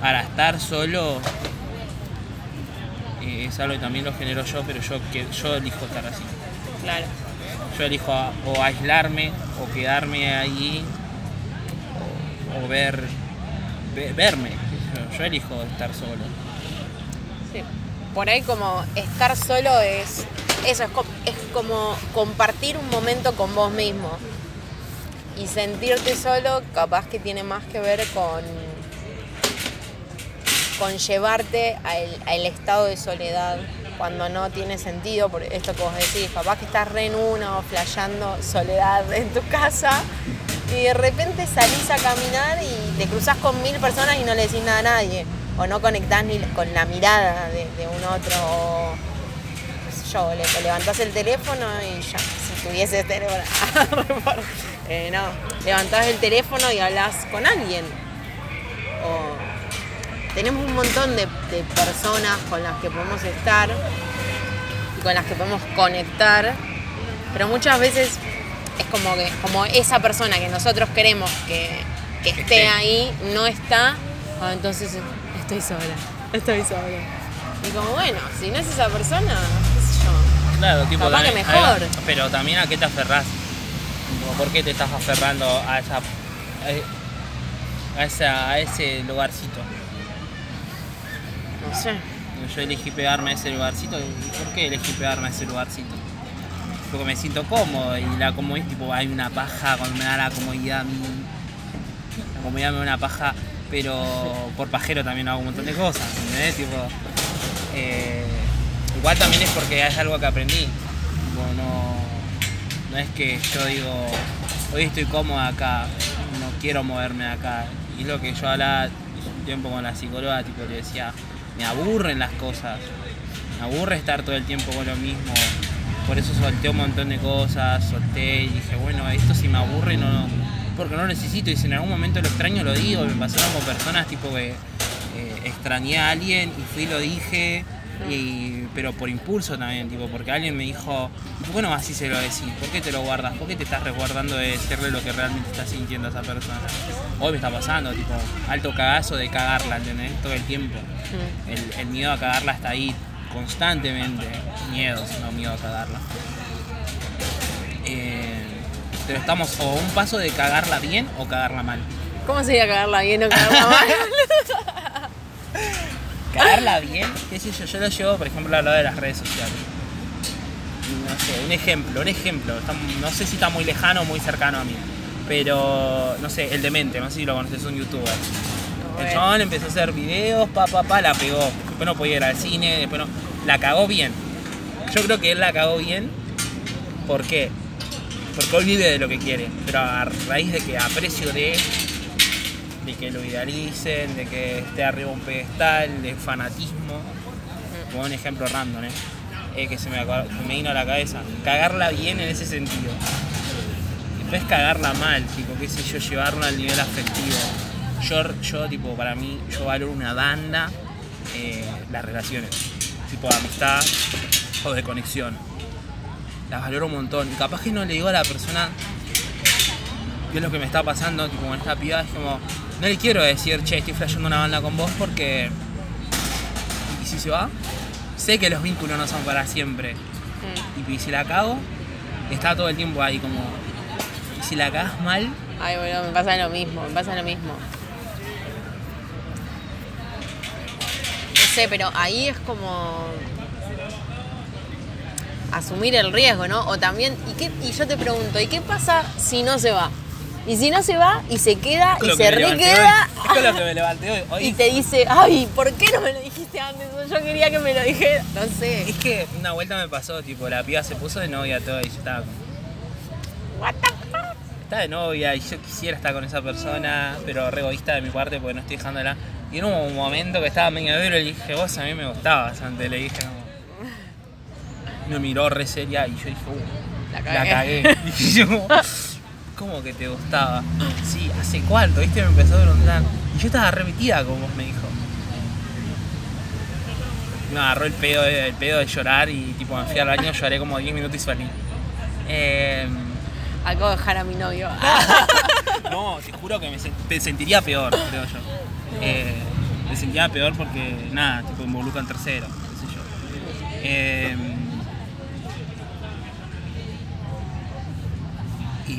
[SPEAKER 1] Para estar solo eh, es algo que también lo genero yo, pero yo, que, yo elijo estar así.
[SPEAKER 2] Claro.
[SPEAKER 1] Yo elijo a- o aislarme o quedarme ahí o, o ver, ve- verme. Yo, yo elijo estar solo.
[SPEAKER 2] Sí. Por ahí como estar solo es eso, es, co- es como compartir un momento con vos mismo. Y sentirte solo capaz que tiene más que ver con, con llevarte al, al estado de soledad cuando no tiene sentido, por esto que vos decís, capaz que estás re en una o flasheando soledad en tu casa y de repente salís a caminar y te cruzas con mil personas y no le decís nada a nadie. O no conectás ni con la mirada de, de un otro. O, yo, le, levantás el teléfono y ya, si tuvieses teléfono. Eh, no, levantás el teléfono y hablas con alguien. Tenemos un montón de, de personas con las que podemos estar y con las que podemos conectar, pero muchas veces es como que como esa persona que nosotros queremos que, que esté ahí no está, ah, entonces estoy sola, estoy sola. Y como bueno, si no es esa persona, qué sé yo.
[SPEAKER 1] Claro, tipo
[SPEAKER 2] Capaz que
[SPEAKER 1] también-
[SPEAKER 2] mejor.
[SPEAKER 1] pero también a qué te aferrás. Como, ¿Por qué te estás aferrando a esa a, esa, a ese lugarcito?
[SPEAKER 2] No sé.
[SPEAKER 1] Yo elegí pegarme a ese lugarcito. ¿y ¿Por qué elegí pegarme a ese lugarcito? Porque me siento cómodo y la comodidad, tipo, hay una paja cuando me da la comodidad. La comodidad me da una paja, pero por pajero también hago un montón de cosas, ¿entendés? Tipo, eh, igual también es porque es algo que aprendí. Tipo, no, es que yo digo, hoy estoy cómodo acá, no quiero moverme de acá. Y es lo que yo hablaba un tiempo con la psicóloga, tipo, le decía, me aburren las cosas, me aburre estar todo el tiempo con lo mismo. Por eso solté un montón de cosas, solté y dije, bueno, esto si me aburre no, porque no lo necesito. Y si en algún momento lo extraño lo digo, me pasaron con personas tipo que eh, extrañé a alguien y fui y lo dije, y, pero por impulso también, tipo, porque alguien me dijo, ¿y ¿por qué no así se lo decís? ¿Por qué te lo guardas? ¿Por qué te estás resguardando de decirle lo que realmente está sintiendo esa persona? Hoy me está pasando, tipo, alto cagazo de cagarla, ¿entendés? Todo el tiempo.
[SPEAKER 2] Mm.
[SPEAKER 1] El, el miedo a cagarla está ahí constantemente. Miedo, sino miedo a cagarla. Eh, pero estamos o a un paso de cagarla bien o cagarla mal.
[SPEAKER 2] ¿Cómo sería cagarla bien o cagarla mal?
[SPEAKER 1] Cagarla bien, qué sé yo, yo lo llevo, por ejemplo, a lo de las redes sociales. No sé, un ejemplo, un ejemplo. está- no sé si está muy lejano o muy cercano a mí. Pero, no sé, el demente, no sé si lo conoces, un youtuber. El chabón empezó a hacer videos, pa, pa, pa, la pegó. Después no podía ir al cine, después no. La cagó bien. Yo creo que él la cagó bien. ¿Por qué? Porque él vive de lo que quiere. Pero a raíz de que a precio de. De que lo idealicen, de que esté arriba un pedestal, de fanatismo. Como un ejemplo random, ¿eh? Eh, que se me, que me vino a la cabeza. Cagarla bien en ese sentido. Después cagarla mal, tipo, qué sé yo, llevarla al nivel afectivo. Yo, yo tipo, para mí, yo valoro una banda eh, las relaciones. Tipo de amistad o de conexión. Las valoro un montón. Y capaz que no le digo a la persona qué es lo que me está pasando, tipo, con esta piba, es como, no le quiero decir, che, estoy flasheando una banda con vos porque... ¿Y si se va? Sé que los vínculos no son para siempre.
[SPEAKER 2] Mm.
[SPEAKER 1] Y si la cago, está todo el tiempo ahí como... Y si la cagas mal,
[SPEAKER 2] Ay, boludo, me pasa lo mismo, me pasa lo mismo. No sé, pero ahí es como asumir el riesgo, ¿no? O también, ¿y, qué, y yo te pregunto, ¿y qué pasa si no se va? Y si no se va y se queda y se requeda.
[SPEAKER 1] Es con lo que me levanté hoy. Hoy
[SPEAKER 2] y te dice, ay, ¿por qué no me lo dijiste antes? Yo quería que me lo dijera. No sé.
[SPEAKER 1] Es que una vuelta me pasó, tipo, la piba se puso de novia todo y yo estaba
[SPEAKER 2] What the fuck?
[SPEAKER 1] está de novia y yo quisiera estar con esa persona, pero re egoísta de mi parte porque no estoy dejándola. Y en un momento que estaba medio ebrio le dije, vos a mí me gustabas antes, le dije como... Me miró re seria y yo dije, uh,
[SPEAKER 2] La
[SPEAKER 1] la
[SPEAKER 2] cagué.
[SPEAKER 1] cagué. Y yo como, ¿cómo que te gustaba? Sí, ¿hace cuánto? ¿Viste? Me empezó a preguntar. Y yo estaba repetida como vos me dijo. Me agarró el pedo, de, el pedo de llorar y tipo me fui al baño, lloré como 10 minutos y salí. Eh,
[SPEAKER 2] Acabo de dejar a mi novio.
[SPEAKER 1] no, te juro que me, sen- me sentiría peor, creo yo. Eh, me sentiría peor porque, nada, tipo involucran tercero, qué sé yo. Eh,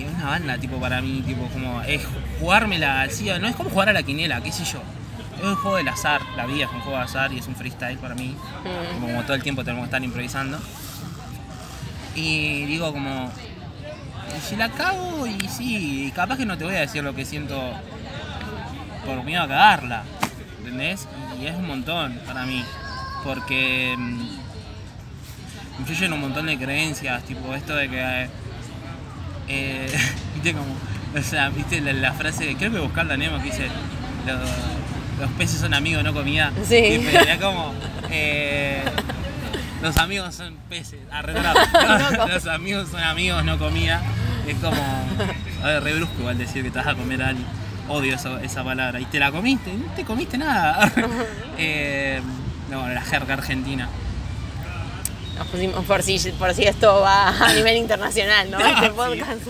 [SPEAKER 1] es una banda, tipo, para mí, tipo, como, es jugármela al sí, no es como jugar a la quiniela, qué sé yo. Es un juego del azar, la vida es un juego de azar y es un freestyle para mí.
[SPEAKER 2] Mm.
[SPEAKER 1] Como, como todo el tiempo tenemos que estar improvisando. Y digo como, si la cago y sí, capaz que no te voy a decir lo que siento por miedo a cagarla, ¿entendés? Y es un montón para mí, porque mm, influyen un montón de creencias, tipo esto de que, eh, viste como, o sea, viste la, la frase, creo que buscarla Nemo que dice, los, los peces son amigos, no comida.
[SPEAKER 2] Sí.
[SPEAKER 1] Y era como, eh, los amigos son peces, ah.
[SPEAKER 2] No com-
[SPEAKER 1] los amigos son amigos, no comida. Es como, a ver, re brusco igual decir que te vas a comer a alguien. Odio esa palabra. Y te la comiste, no te comiste nada. Eh, no, la jerga argentina.
[SPEAKER 2] Nos pusimos por si, por si esto va a nivel internacional, ¿no?
[SPEAKER 1] Ah,
[SPEAKER 2] Este
[SPEAKER 1] sí.
[SPEAKER 2] podcast.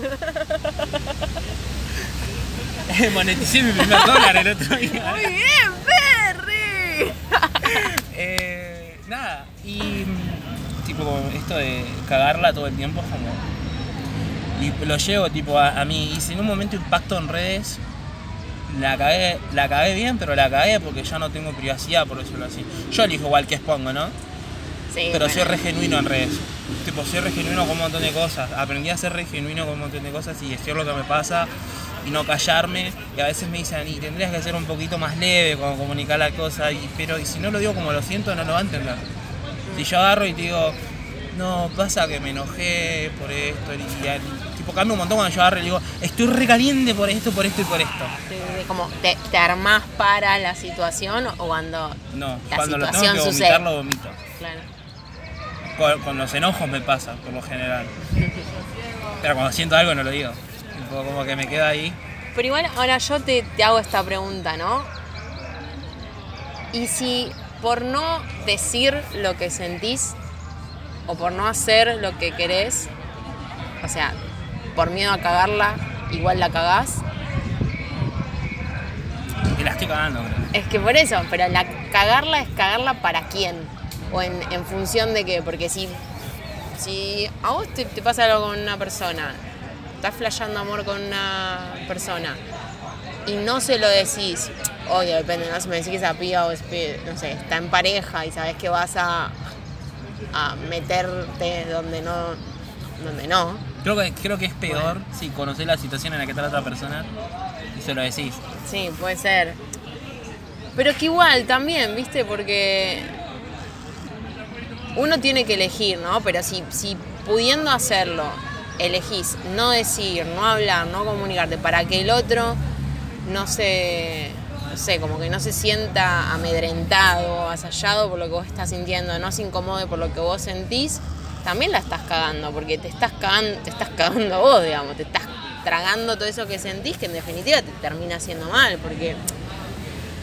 [SPEAKER 1] Moneticé mi primer dólar el otro día.
[SPEAKER 2] Muy bien, Perry.
[SPEAKER 1] Eh, nada, y tipo esto de cagarla todo el tiempo es como. Y lo llevo tipo a, a mí. Y si en un momento impacto en redes, la cagué, la cagué bien, pero la cagué porque ya no tengo privacidad, por decirlo así. Yo elijo igual que expongo, ¿no?
[SPEAKER 2] Sí,
[SPEAKER 1] Pero
[SPEAKER 2] bueno.
[SPEAKER 1] soy re genuino en redes. Tipo, soy re genuino con un montón de cosas. Aprendí a ser re genuino con un montón de cosas y decir lo que me pasa y no callarme. Y a veces me dicen, y tendrías que ser un poquito más leve con comunicar la cosa. Y, pero y si no lo digo como lo siento, no lo va a entender. Si yo agarro y te digo, no, pasa que me enojé por esto. Y, y- tipo, cambia un montón cuando yo agarro y digo, estoy re caliente por esto, por esto y por esto.
[SPEAKER 2] Como te, te armás para la situación o cuando.
[SPEAKER 1] No,
[SPEAKER 2] La
[SPEAKER 1] cuando lo tengo que
[SPEAKER 2] sucede.
[SPEAKER 1] vomitar, lo vomito.
[SPEAKER 2] Claro.
[SPEAKER 1] Con, con los enojos me pasa, por lo general. Pero cuando siento algo no lo digo. Tipo, como que me queda ahí.
[SPEAKER 2] Pero igual ahora yo te, te hago esta pregunta, ¿no? Y si por no decir lo que sentís o por no hacer lo que querés, o sea, por miedo a cagarla, igual la cagás,
[SPEAKER 1] Y la estoy cagando, creo.
[SPEAKER 2] es que por eso, pero la cagarla es cagarla para quién o en, en función de qué, porque si, si a vos te, te pasa algo con una persona, estás flasheando amor con una persona y no se lo decís, oye, depende, no si me decís que esa piba o es no sé, está en pareja y sabes que vas a, a meterte donde no, donde no.
[SPEAKER 1] Creo que, creo que es peor si conocés la situación en la que está la otra persona y se lo decís.
[SPEAKER 2] Sí, puede ser. Pero que igual también, ¿viste? Porque uno tiene que elegir, ¿no? Pero si, si pudiendo hacerlo, elegís no decir, no hablar, no comunicarte para que el otro no se, no sé, como que no se sienta amedrentado, asallado por lo que vos estás sintiendo, no se incomode por lo que vos sentís, también la estás cagando, porque te estás cagando, te estás cagando vos, digamos, te estás tragando todo eso que sentís, que en definitiva te termina haciendo mal, porque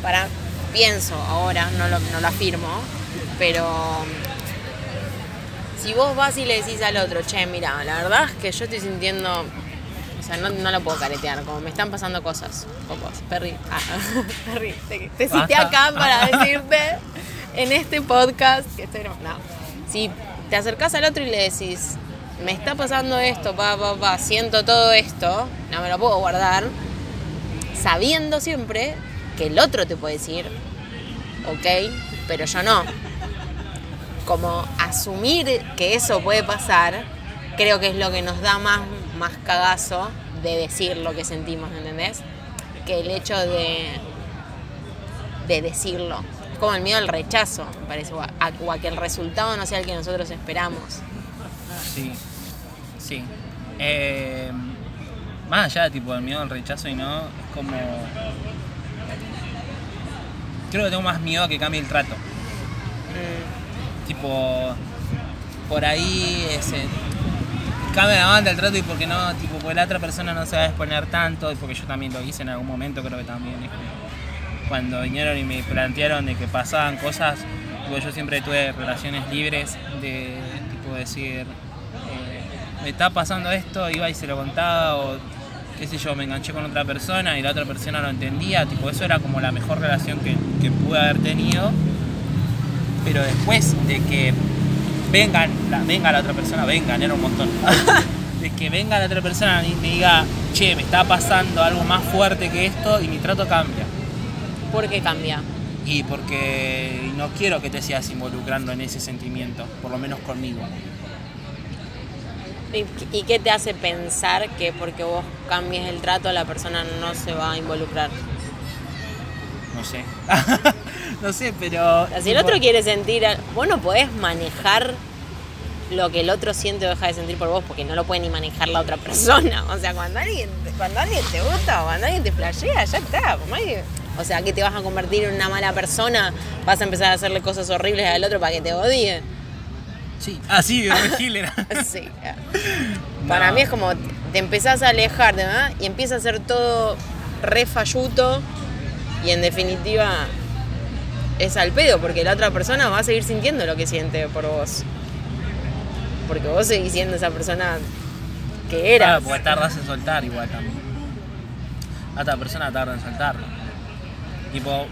[SPEAKER 2] para pienso ahora, no lo, no lo afirmo, pero si vos vas y le decís al otro, che, mira, la verdad es que yo estoy sintiendo, o sea, no, no lo puedo caretear, como me están pasando cosas con vos, Perry, ah, Perry, te, te cité acá para decirte en este podcast que estoy. No, si te acercás al otro y le decís, me está pasando esto, pa, pa, pa, siento todo esto, no me lo puedo guardar, sabiendo siempre que el otro te puede decir, ok, pero yo no. Como asumir que eso puede pasar, creo que es lo que nos da más, más cagazo de decir lo que sentimos, ¿entendés? Que el hecho de, de decirlo. Es como el miedo al rechazo, me parece, o a, o a que el resultado no sea el que nosotros esperamos.
[SPEAKER 1] Sí, sí. Eh, más allá tipo del miedo al rechazo y no, es como. Creo que tengo más miedo a que cambie el trato. Tipo, por ahí ese, cambia la banda el trato y porque no, tipo, porque la otra persona no se va a exponer tanto, y porque yo también lo hice en algún momento, creo que también. Cuando vinieron y me plantearon de que pasaban cosas, tipo, yo siempre tuve relaciones libres de tipo decir, eh, me está pasando esto, iba y se lo contaba, o qué sé yo, me enganché con otra persona y la otra persona lo entendía, tipo, eso era como la mejor relación que, que pude haber tenido. Pero después de que vengan, la, venga la otra persona, vengan, era un montón. de que venga la otra persona y me diga, che, me está pasando algo más fuerte que esto y mi trato cambia.
[SPEAKER 2] ¿Por qué cambia?
[SPEAKER 1] Y porque no quiero que te sigas involucrando en ese sentimiento, por lo menos conmigo.
[SPEAKER 2] ¿Y, y qué te hace pensar que porque vos cambies el trato la persona no se va a involucrar?
[SPEAKER 1] No sé. no sé, pero.
[SPEAKER 2] Si el otro quiere sentir, vos no podés manejar lo que el otro siente o deja de sentir por vos porque no lo puede ni manejar la otra persona. O sea, cuando alguien, cuando alguien te gusta o cuando alguien te flashea, ya está. hay- O sea, que te vas a convertir en una mala persona, vas a empezar a hacerle cosas horribles al otro para que te odie.
[SPEAKER 1] Sí. Ah, sí, de.
[SPEAKER 2] Sí. Para
[SPEAKER 1] No.
[SPEAKER 2] mí es como te empezás a alejar, ¿verdad? Y empieza a ser todo re falluto y en definitiva es al pedo porque la otra persona va a seguir sintiendo lo que siente por vos. Porque vos seguís siendo esa persona que
[SPEAKER 1] Claro,
[SPEAKER 2] eras.
[SPEAKER 1] porque tardas en soltar igual también. La otra persona tarda en soltarlo. Tipo,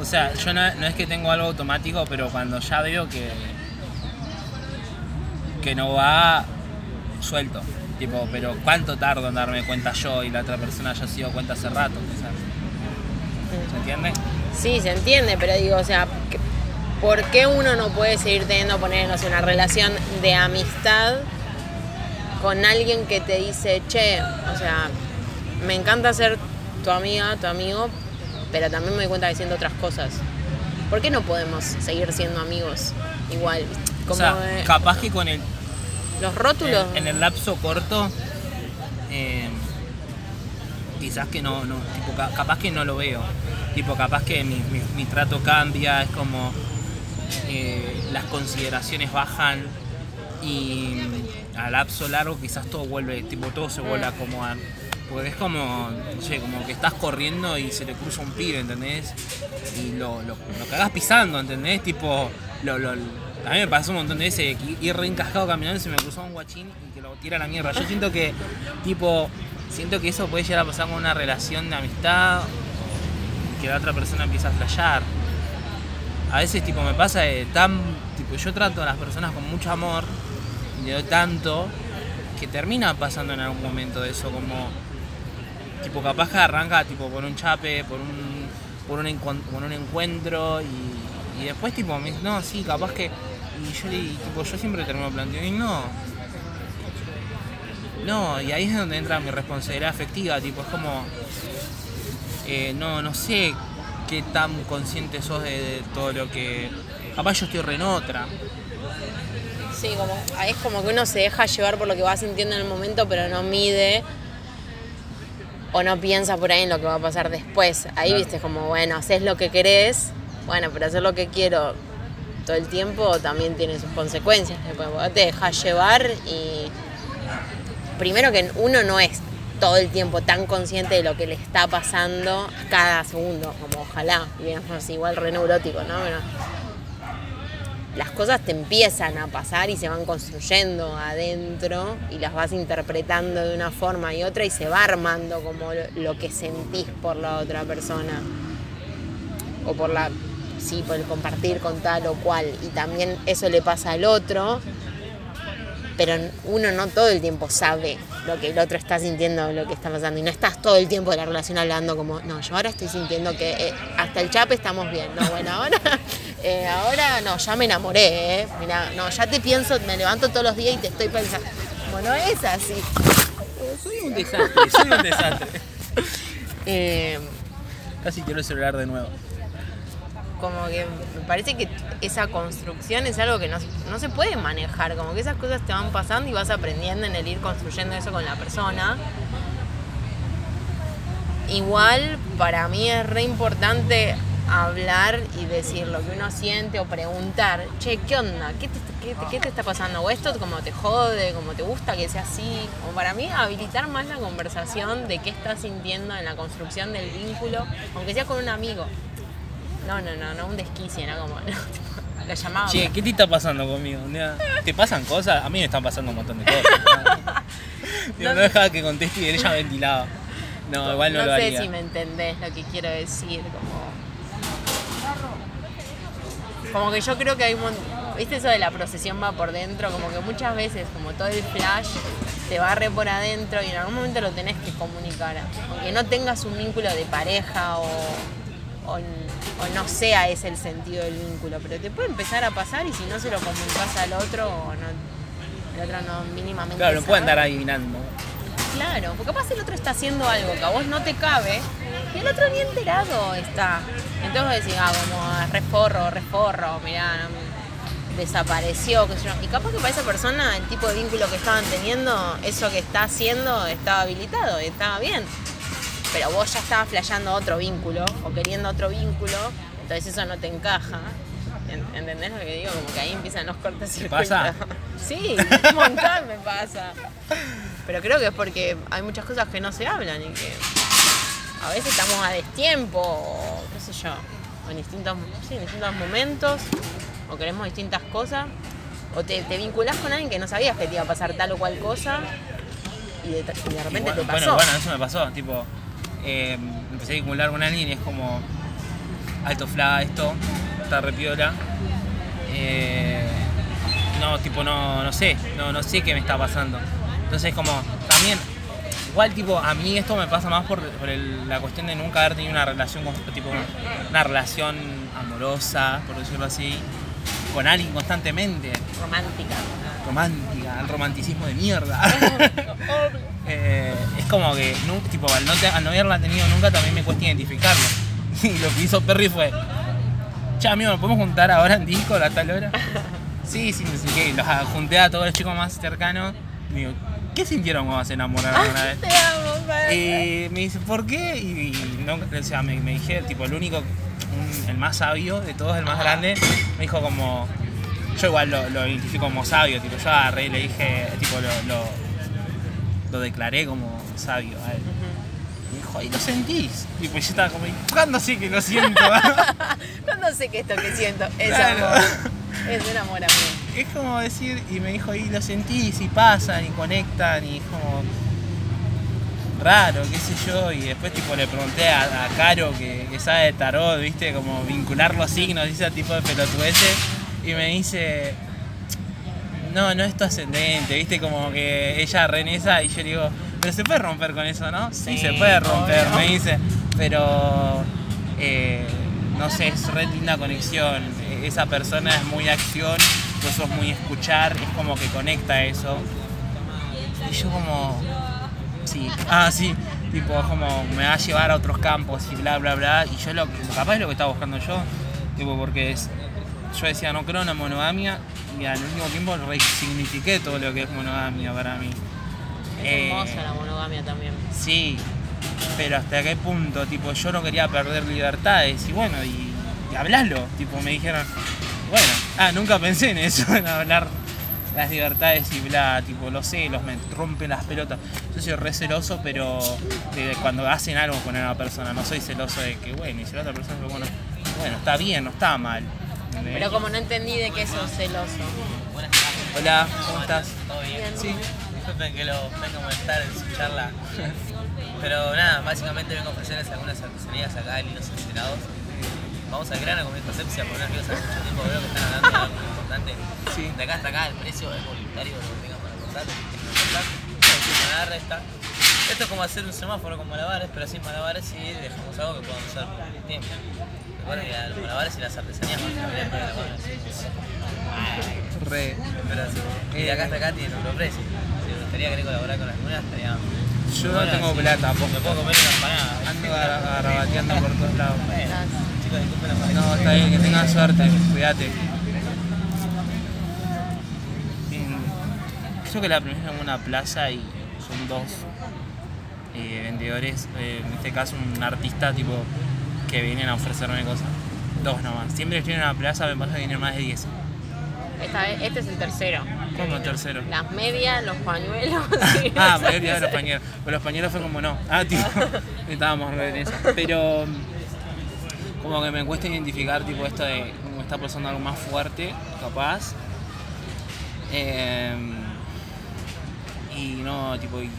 [SPEAKER 1] o sea, yo no, es que tengo algo automático, pero cuando ya veo que. que no va, suelto. Tipo, pero ¿cuánto tardo en darme cuenta yo y la otra persona ya se cuenta hace rato? ¿Se entiende?
[SPEAKER 2] Sí, se entiende, pero digo, o sea, ¿por qué uno no puede seguir teniendo, poner, no sé, una relación de amistad con alguien que te dice, che, o sea, me encanta ser tu amiga, tu amigo, pero también me doy cuenta que siento otras cosas? ¿Por qué no podemos seguir siendo amigos igual? Como
[SPEAKER 1] o sea, capaz que con el
[SPEAKER 2] los rótulos.
[SPEAKER 1] en, en el lapso corto, eh, quizás que no, no tipo, ca- capaz que no lo veo. Tipo, capaz que mi, mi- mi trato cambia, es como eh, las consideraciones bajan y a lapso largo quizás todo vuelve, tipo, todo se vuelve a acomodar. Porque es como, no sé, como que estás corriendo y se te cruza un pibe, ¿entendés? Y lo, lo, lo cagás pisando, ¿entendés? Tipo, lo, lo, a mí me pasó un montón de veces ir re encajado caminando y se me cruzó un guachín y que lo tira a la mierda. Yo siento que, tipo, siento que eso puede llegar a pasar con una relación de amistad que la otra persona empieza a flashear. A veces, tipo, me pasa de tan, tipo, yo trato a las personas con mucho amor le doy tanto que termina pasando en algún momento eso, como, tipo, capaz que arranca, tipo, por un chape, por un, por un, por un encuentro y, y después, tipo, me no, sí, capaz que, y yo, y, tipo, yo siempre termino planteando, y no, no, y ahí es donde entra mi responsabilidad afectiva, tipo, es como, eh, no, no sé qué tan consciente sos de, de todo lo que, capaz yo estoy re en otra,
[SPEAKER 2] Sí, como, es como que uno se deja llevar por lo que va sintiendo en el momento, pero no mide o no piensa por ahí en lo que va a pasar después. Ahí
[SPEAKER 1] Claro.
[SPEAKER 2] viste como, bueno, haces lo que querés, bueno, pero hacer lo que quiero todo el tiempo también tiene sus consecuencias. Después te dejas llevar y primero que uno no es todo el tiempo tan consciente de lo que le está pasando cada segundo, como ojalá, así, igual re neurótico, ¿no? Las cosas te empiezan a pasar y se van construyendo adentro y las vas interpretando de una forma y otra y se va armando como lo que sentís por la otra persona o por la sí por el compartir con tal o cual y también eso le pasa al otro pero uno no todo el tiempo sabe lo que el otro está sintiendo, lo que está pasando. Y no estás todo el tiempo de la relación hablando como, no, yo ahora estoy sintiendo que eh, hasta el chape estamos bien. No, bueno, ahora, eh, ahora no, ya me enamoré, ¿eh? Mira, no, ya te pienso, me levanto todos los días y te estoy pensando. Bueno, es así.
[SPEAKER 1] soy un desastre, soy un desastre.
[SPEAKER 2] Eh,
[SPEAKER 1] Casi quiero el celular de nuevo.
[SPEAKER 2] como que parece que esa construcción es algo que no, no se puede manejar, como que esas cosas te van pasando y vas aprendiendo en el ir construyendo eso con la persona. Igual para mí es re importante hablar y decir lo que uno siente o preguntar, che, ¿qué onda? ¿Qué te, qué qué te está pasando? ¿O esto como te jode, como te gusta que sea así? Como para mí habilitar más la conversación de qué estás sintiendo en la construcción del vínculo, aunque sea con un amigo. No, no, no, no un desquicie, ¿no? Como, no, tipo, lo llamaba.
[SPEAKER 1] Che, ¿qué te está pasando conmigo? ¿Te pasan cosas? A mí me están pasando un montón de cosas. Digo, no dejaba que conteste y ella ventilaba. No, igual no,
[SPEAKER 2] no
[SPEAKER 1] lo
[SPEAKER 2] sé
[SPEAKER 1] haría.
[SPEAKER 2] si me entendés lo que quiero decir, como... Como que yo creo que hay un ¿Viste eso de la procesión va por dentro? Como que muchas veces, como todo el flash, te barre por adentro y en algún momento lo tenés que comunicar. Aunque no tengas un vínculo de pareja o, o, o no sea ese el sentido del vínculo, pero te puede empezar a pasar y si no se lo comunicas al otro, o no, el otro no mínimamente.
[SPEAKER 1] Claro, no puede andar adivinando.
[SPEAKER 2] Claro, porque capaz el otro está haciendo algo que a vos no te cabe y el otro ni enterado está. Entonces vos decís, ah, como reforro, reforro, mirá, no desapareció, qué sé yo. Y capaz que para esa persona el tipo de vínculo que estaban teniendo, eso que está haciendo estaba habilitado, y estaba bien. Pero vos ya estabas flasheando otro vínculo o queriendo otro vínculo, entonces eso no te encaja. En- ¿Entendés lo que digo? Como que ahí empiezan los cortes
[SPEAKER 1] ¿Te pasa?
[SPEAKER 2] Sí, un montón me pasa. Pero creo que es porque hay muchas cosas que no se hablan y que a veces estamos a destiempo o qué sé yo, o en distintos, sí, en distintos momentos o queremos distintas cosas o te, te vinculás con alguien que no sabías que te iba a pasar tal o cual cosa y de, y de repente te pasó.
[SPEAKER 1] bueno, bueno, eso me pasó. Tipo, eh, empecé a vincular con alguien y es como alto fla esto, está repiola. Eh, no, tipo, no, no sé, no, no sé qué me está pasando. Entonces, como, también, igual, tipo, a mí esto me pasa más por, por el- la cuestión de nunca haber tenido una relación, con, tipo, una relación amorosa, por decirlo así, con alguien constantemente
[SPEAKER 2] Romántica.
[SPEAKER 1] romántica, el romanticismo de mierda. Eh, es como que, nu- tipo, al no, te- al no haberla tenido nunca también me cuesta identificarlo. Y lo que hizo Perry fue, che, amigo, ¿nos podemos juntar ahora en disco a tal hora? Sí, sí, no sé qué. Los ah, junté a todos los chicos más cercanos. Digo, ¿qué sintieron cuando se enamoraron una vez?
[SPEAKER 2] Te amo,
[SPEAKER 1] me dice, ¿por qué? Y, y no, o sea, me, me dije, tipo, el único, un- el más sabio de todos, el más grande, me dijo como, yo igual lo, lo identifico como sabio, tipo, yo agarré y le dije, tipo, lo, lo, lo declaré como sabio a él. Me dijo, ¿y lo sentís? Y pues yo estaba como, ¿cuándo sí que lo siento?
[SPEAKER 2] ¿Cuándo sé que esto que siento es
[SPEAKER 1] Claro.
[SPEAKER 2] amor? Es un amor a mí.
[SPEAKER 1] es como decir, y me dijo, y lo sentís, y pasan, y conectan, y es como raro, qué sé yo, y después tipo le pregunté a, a Caro que, que sabe de tarot, viste, como vincular los signos y ese tipo de pelotudeces, y me dice, no, no es tu ascendente, viste, como que ella re en esa, y yo le digo, pero se puede romper con eso, ¿no? Sí,
[SPEAKER 2] Sí,
[SPEAKER 1] se puede romper,
[SPEAKER 2] obvio.
[SPEAKER 1] me dice, pero eh, no sé, es re linda conexión, e- esa persona es muy acción, vos sos muy escuchar, es como que conecta eso. Y yo como, sí, ah, sí, tipo como me va a llevar a otros campos y bla, bla, bla. Y yo lo capaz es lo que estaba buscando yo, tipo porque es, yo decía no creo en la monogamia y al último tiempo resignifiqué todo lo que es monogamia para mí.
[SPEAKER 2] Es
[SPEAKER 1] Eh,
[SPEAKER 2] hermosa la monogamia también.
[SPEAKER 1] Sí, pero hasta qué punto, tipo, yo no quería perder libertades y bueno, y, y hablalo, tipo, me dijeron, bueno, ah, nunca pensé en eso, en hablar las libertades y bla, tipo, los celos, me rompen las pelotas. Yo soy re celoso, pero de cuando hacen algo con una persona, no soy celoso de que, bueno, y si la otra persona, bueno, bueno, está bien, no está mal.
[SPEAKER 2] Pero como no entendí de qué sos celoso.
[SPEAKER 3] Buenas tardes.
[SPEAKER 1] Hola, ¿cómo estás?
[SPEAKER 3] ¿Todo bien?
[SPEAKER 1] Sí.
[SPEAKER 3] Disculpen que lo venga a molestar en su charla. Pero nada, básicamente vengo a ofrecerles algunas artesanías acá en Linos Encerados. Vamos al grano con mi concepcia, porque no quiero hace mucho tiempo veo que están hablando de algo muy importante.
[SPEAKER 1] Sí.
[SPEAKER 3] De acá hasta acá el precio es voluntario, lo que tengan para no hay nada resta. Esto es como hacer un semáforo con malabares, pero sin malabares y dejamos algo que podamos usar por el tiempo. Recuerden que los malabares y las artesanías a venir para la mano.
[SPEAKER 1] Re.
[SPEAKER 3] Pero sí. Y de acá hasta acá tiene otro precio. Si me gustaría querer colaborar con alguna, estaría.
[SPEAKER 1] Yo no
[SPEAKER 3] Bueno,
[SPEAKER 1] tengo
[SPEAKER 3] sí.
[SPEAKER 1] plata,
[SPEAKER 3] Me
[SPEAKER 1] poco.
[SPEAKER 3] puedo comer una empanada.
[SPEAKER 1] Ando gar- garabateando por todos lados.
[SPEAKER 3] Bueno, chicos, disculpen la
[SPEAKER 1] No, está bien, que tengas suerte, cuídate. Creo que la primera en una plaza y son dos eh, vendedores, eh, en este caso un artista tipo que vienen a ofrecerme cosas. Dos nomás. Siempre que estoy en una plaza me pasa que vienen más de 10.
[SPEAKER 2] Esta vez, este es el tercero.
[SPEAKER 1] ¿Cómo tercero?
[SPEAKER 2] Las medias, los pañuelos.
[SPEAKER 1] Ah, olvidado de los pañeros. Pero los pañeros fue como no. Ah, tipo, estábamos re en eso. Pero mm, como que me cuesta identificar tipo esto de como está pasando algo más fuerte, capaz. Eh, y no, tipo, y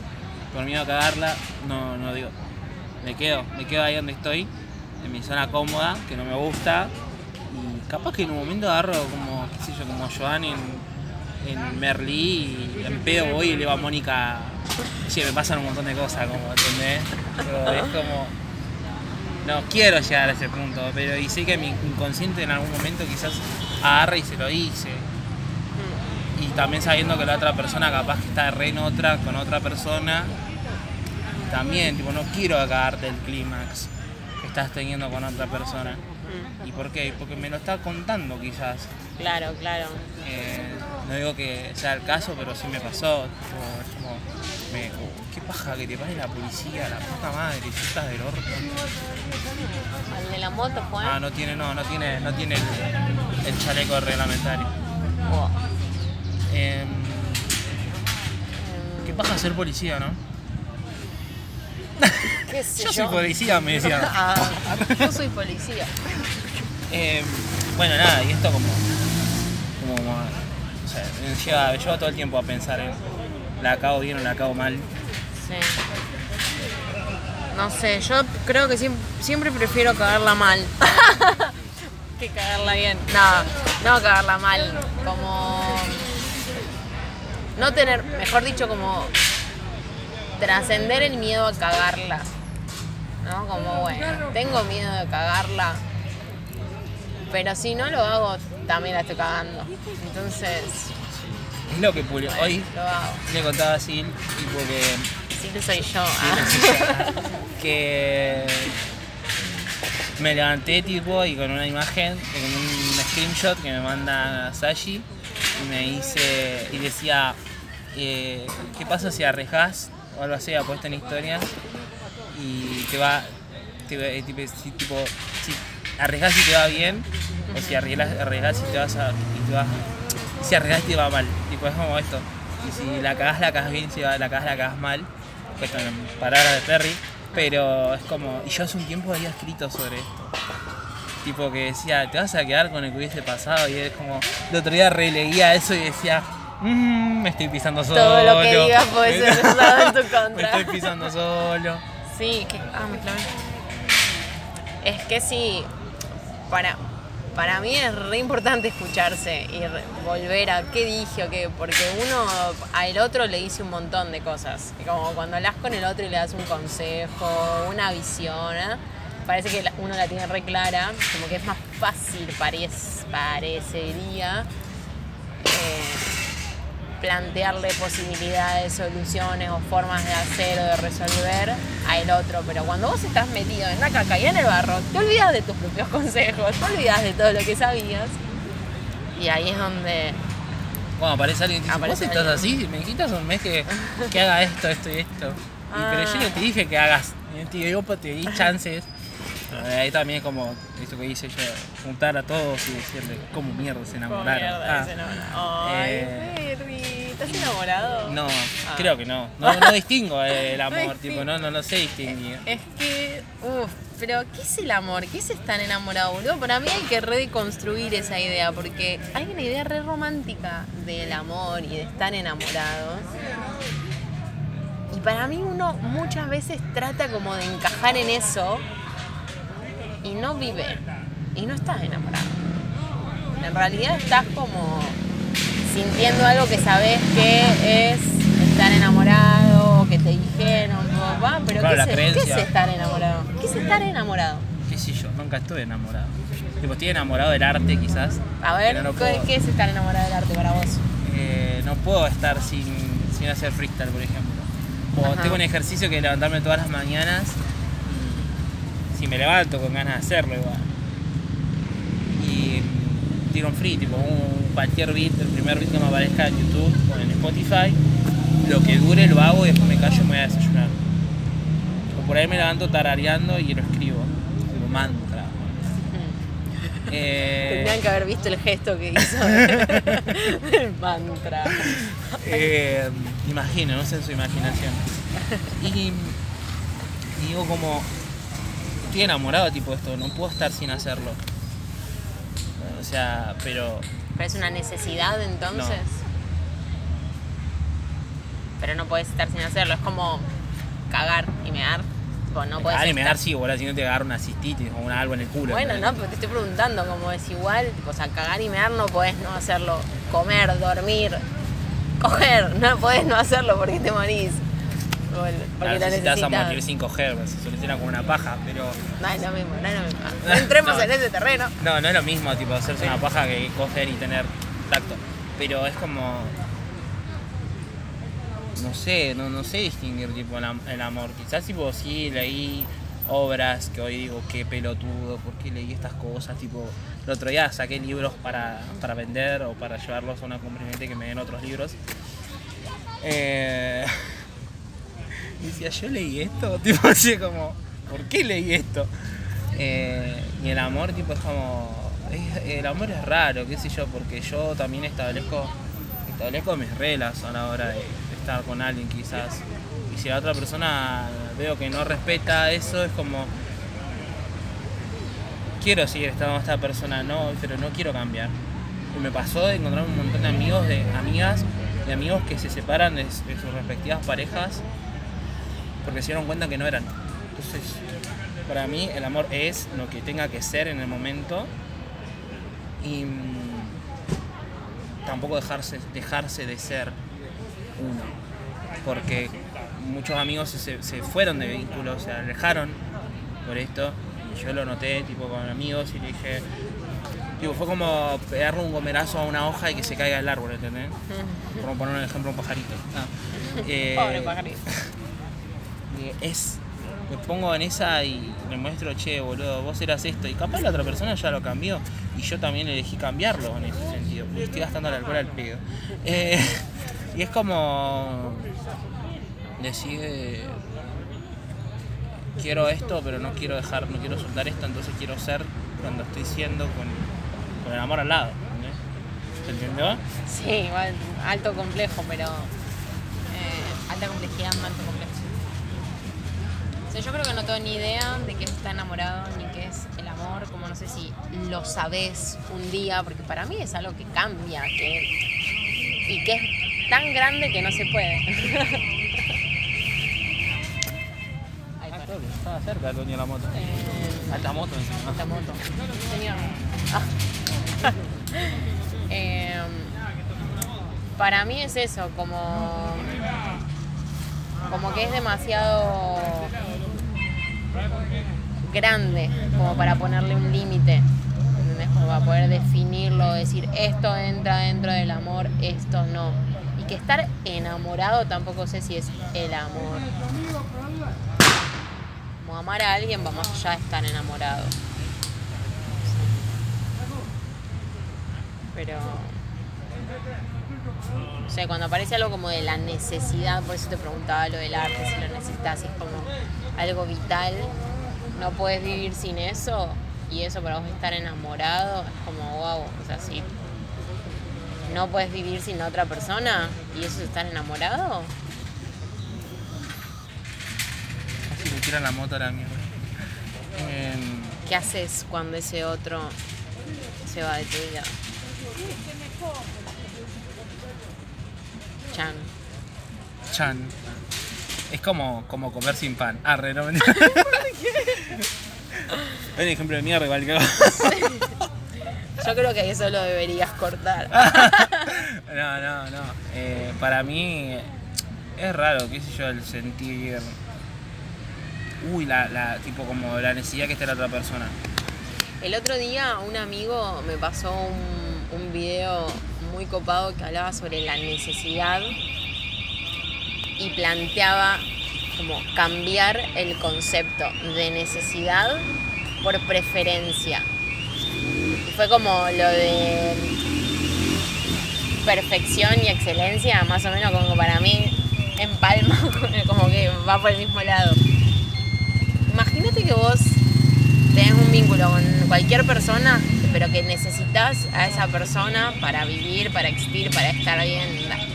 [SPEAKER 1] por miedo a cagarla, no, no digo. Me quedo, me quedo ahí donde estoy, en mi zona cómoda, que no me gusta. Y capaz que en un momento agarro como, qué sé yo, como Joan en, en Merlí y en pedo voy y le digo a Mónica, che, me pasan un montón de cosas, como, ¿entendés? Pero es como, no quiero llegar a ese punto, pero y sé que mi inconsciente en algún momento quizás agarra y se lo dice. Y también sabiendo que la otra persona capaz que está re en otra, con otra persona, también, tipo, no quiero cagarte el clímax estás teniendo con otra persona. ¿Y por qué? Porque me lo está contando quizás.
[SPEAKER 2] Claro, claro.
[SPEAKER 1] Eh, no digo que sea el caso, pero sí me pasó. como, me- uh, qué paja que te pare la policía, la puta madre, si estás del orto.
[SPEAKER 2] ¿Al de la moto fue?
[SPEAKER 1] Ah, no tiene, no, no tiene, no tiene el, el chaleco reglamentario.
[SPEAKER 2] Oh.
[SPEAKER 1] Em, qué paja ser policía, ¿no?
[SPEAKER 2] ¿Qué sé
[SPEAKER 1] Yo soy policía, me decían.
[SPEAKER 2] Ah, yo soy policía.
[SPEAKER 1] Em, bueno, nada, y esto como. como, o sea, me lleva, todo el tiempo a pensar en. ¿La acabo bien o la acabo mal?
[SPEAKER 2] Sí. No sé, yo creo que siempre, siempre prefiero cagarla mal. que cagarla bien. No, no cagarla mal. Como. No tener, mejor dicho, como. Trascender el miedo a cagarla. ¿No? Como, bueno, tengo miedo de cagarla. Pero si no lo hago, también la estoy cagando. Entonces,
[SPEAKER 1] Es lo que publicó. Hoy
[SPEAKER 2] lo hago.
[SPEAKER 1] le contaba a Sil, tipo que.
[SPEAKER 2] Sí que soy yo. ah.
[SPEAKER 1] que me levanté tipo y con una imagen, con un screenshot que me manda Sashi y me dice y decía eh, ¿qué pasa si arriesgas o algo así, puesto en historias y te va, te va- eh, tipo, si, tipo, si arriesgas y te va bien o si arriesgas, arriesgas y te vas a, y te vas, si arriesgas y te va mal, tipo es como esto. Y si la cagas la cagas bien, si la cagas la cagas mal esto en palabras de Perry, pero es como, y yo hace un tiempo había escrito sobre esto, tipo que decía, te vas a quedar con el que hubiese pasado, y es como, el otro día releía eso y decía, "Mm, me estoy pisando solo.
[SPEAKER 2] Todo lo que digas puede ser usado en tu
[SPEAKER 1] me
[SPEAKER 2] contra.
[SPEAKER 1] estoy pisando solo.
[SPEAKER 2] Sí, que. Ah, me clavé. Es que sí. Para, para mí es re importante escucharse y re- volver a qué dije o qué. Porque uno al otro le dice un montón de cosas. Como cuando hablas con el otro y le das un consejo, una visión, ¿eh? parece que uno la tiene re clara. Como que es más fácil, parec- parecería. eh, plantearle posibilidades, soluciones o formas de hacer o de resolver al otro. Pero cuando vos estás metido en la caca y en el barro, te olvidas de tus propios consejos, te olvidas de todo lo que sabías. Y ahí es donde.
[SPEAKER 1] Cuando aparece alguien y dice, vos estás
[SPEAKER 2] alguien.
[SPEAKER 1] así, me hace un mes que, que haga esto, esto y esto. Y, Pero yo
[SPEAKER 2] Ah.
[SPEAKER 1] no te dije que hagas, yo te digo, te di chances. De ahí también como esto que hice yo, juntar a todos y decirle cómo mierda se enamoraron. Ah.
[SPEAKER 2] Ay,
[SPEAKER 1] Eh,
[SPEAKER 2] Ferry, ¿estás enamorado?
[SPEAKER 1] No,
[SPEAKER 2] Ah.
[SPEAKER 1] creo que no. No, no distingo eh, el
[SPEAKER 2] No
[SPEAKER 1] amor,
[SPEAKER 2] distingo.
[SPEAKER 1] tipo, no, no lo sé distinguir.
[SPEAKER 2] Es que, uff, pero ¿qué es el amor? ¿Qué es estar enamorado, boludo? Para mí hay que redeconstruir esa idea, porque hay una idea re romántica del amor y de estar enamorados. Y para mí uno muchas veces trata como de encajar en eso y no vive. Y no estás enamorado. En realidad estás como sintiendo algo que sabes que es estar enamorado, que te dijeron, papá, pero
[SPEAKER 1] Claro,
[SPEAKER 2] ¿qué, es, ¿qué es estar enamorado? ¿Qué es estar enamorado?
[SPEAKER 1] ¿Qué sé yo? Nunca estuve enamorado. Tipo, estoy enamorado del arte quizás.
[SPEAKER 2] A ver,
[SPEAKER 1] no
[SPEAKER 2] ¿qué, es estar enamorado del arte para vos?
[SPEAKER 1] eh, no puedo estar sin, sin hacer freestyle, por ejemplo. O
[SPEAKER 2] Ajá.
[SPEAKER 1] tengo un ejercicio que levantarme todas las mañanas si me levanto con ganas de hacerlo igual. Y tiro un free, tipo un, cualquier beat, el primer beat que me aparezca en YouTube o en Spotify, lo que dure lo hago y después me callo y me voy a desayunar. O por ahí me levanto tarareando y lo escribo, tipo mantra. Eh,
[SPEAKER 2] Tendrían que haber visto el gesto que hizo del mantra.
[SPEAKER 1] Eh, imagino, no sé en su imaginación. Y digo como, estoy enamorado tipo de esto, no puedo estar sin hacerlo. O sea, pero
[SPEAKER 2] ¿Pero es una necesidad entonces? Pero no puedes estar sin hacerlo, es como cagar y mear. Tipo, no puedes
[SPEAKER 1] Cagar y mear
[SPEAKER 2] estar-
[SPEAKER 1] sí, boludo, si no te agarra una cistitis o una algo en el culo.
[SPEAKER 2] Bueno, no, pero te estoy preguntando cómo es igual. Tipo, o sea, cagar y mear no podés no hacerlo. Comer, dormir, coger, no podés no hacerlo porque te morís. Bueno, porque
[SPEAKER 1] Claro, te vas a
[SPEAKER 2] necesitas.
[SPEAKER 1] morir sin coger, se soluciona con una paja, pero...
[SPEAKER 2] No es lo mismo, no es lo mismo. No entremos
[SPEAKER 1] No.
[SPEAKER 2] en ese terreno.
[SPEAKER 1] No, no es lo mismo, tipo, hacerse una paja que coger y tener tacto. Pero es como... No sé, no, no sé distinguir tipo el, am- el amor. Quizás tipo sí leí obras que hoy digo qué pelotudo, ¿por qué leí estas cosas? Tipo, el otro día saqué libros para, para vender o para llevarlos a una comprimente que me den otros libros. Eh, y decía, yo leí esto, tipo así como, ¿por qué leí esto? Eh, y el amor, tipo, es como. el amor es raro, qué sé yo, porque yo también establezco establezco mis reglas a la hora de estar con alguien, quizás. Y si la otra persona veo que no respeta eso, es como. Quiero seguir estando con esta persona, no, pero no quiero cambiar. Y me pasó de encontrar un montón de amigos, de amigas, de amigos que se separan de sus respectivas parejas porque se dieron cuenta que no eran. Entonces, para mí el amor es lo que tenga que ser en el momento y mm, tampoco dejarse, dejarse de ser uno. Porque muchos amigos se- se, fueron de vínculos, se alejaron por esto. Y yo lo noté tipo con amigos y le dije, tipo, fue como pegarle un gomerazo a una hoja y que se caiga el árbol, ¿entendés? Por poner un ejemplo, un pajarito. Ah. Eh,
[SPEAKER 2] Pobre pajarito.
[SPEAKER 1] es me pongo en esa y le muestro, che, boludo, vos eras esto. Y capaz la otra persona ya lo cambió. Y yo también elegí cambiarlo en ese sentido. Porque estoy gastando el alcohol al pedo. Eh, y es como decir, quiero esto, pero no quiero dejar, no quiero soltar esto, entonces quiero ser cuando estoy siendo con, con el amor al lado. ¿Se entendió?
[SPEAKER 2] Sí, igual, alto complejo, pero. eh, alta complejidad, alto complejo. Yo creo que no tengo ni idea de qué está enamorado ni qué es el amor, como no sé si lo sabes un día, porque para mí es algo que cambia que, y que es tan grande que no se puede. Está.
[SPEAKER 1] Estaba cerca el dueño de la moto.
[SPEAKER 2] Eh,
[SPEAKER 1] Alta moto encima.
[SPEAKER 2] Esta moto. Señor. Ah. Em, para mí es eso, como. Como que es demasiado grande como para ponerle un límite. Como para poder definirlo, decir esto entra dentro del amor, esto no. Y que estar enamorado tampoco sé si es el amor. Como amar a alguien va más allá de estar enamorado. Pero. No sé, cuando aparece algo como de la necesidad, por eso te preguntaba lo del arte, si lo necesitas, si es como algo vital, no puedes vivir sin eso, y eso para vos estar enamorado es como wow, o sea, si no puedes vivir sin otra persona y eso es estar enamorado,
[SPEAKER 1] Así le tiran la moto a la mierda.
[SPEAKER 2] ¿qué haces cuando ese otro se va de tu vida? Chan.
[SPEAKER 1] Chan. Es como, como comer sin pan. Arre, no. Es un ejemplo de mierda igual que
[SPEAKER 2] Yo creo que eso lo deberías cortar.
[SPEAKER 1] No, no, no. Eh, para mí es raro, qué sé yo, el sentir. Uy, la, la, tipo como la necesidad que esté la otra persona.
[SPEAKER 2] El otro día un amigo me pasó un, un video muy copado que hablaba sobre la necesidad y planteaba como cambiar el concepto de necesidad por preferencia. Fue como lo de perfección y excelencia, más o menos como para mí empalma, como que va por el mismo lado. Imagínate que vos tenés un vínculo con cualquier persona, pero que necesitas a esa persona para vivir, para existir, para estar bien.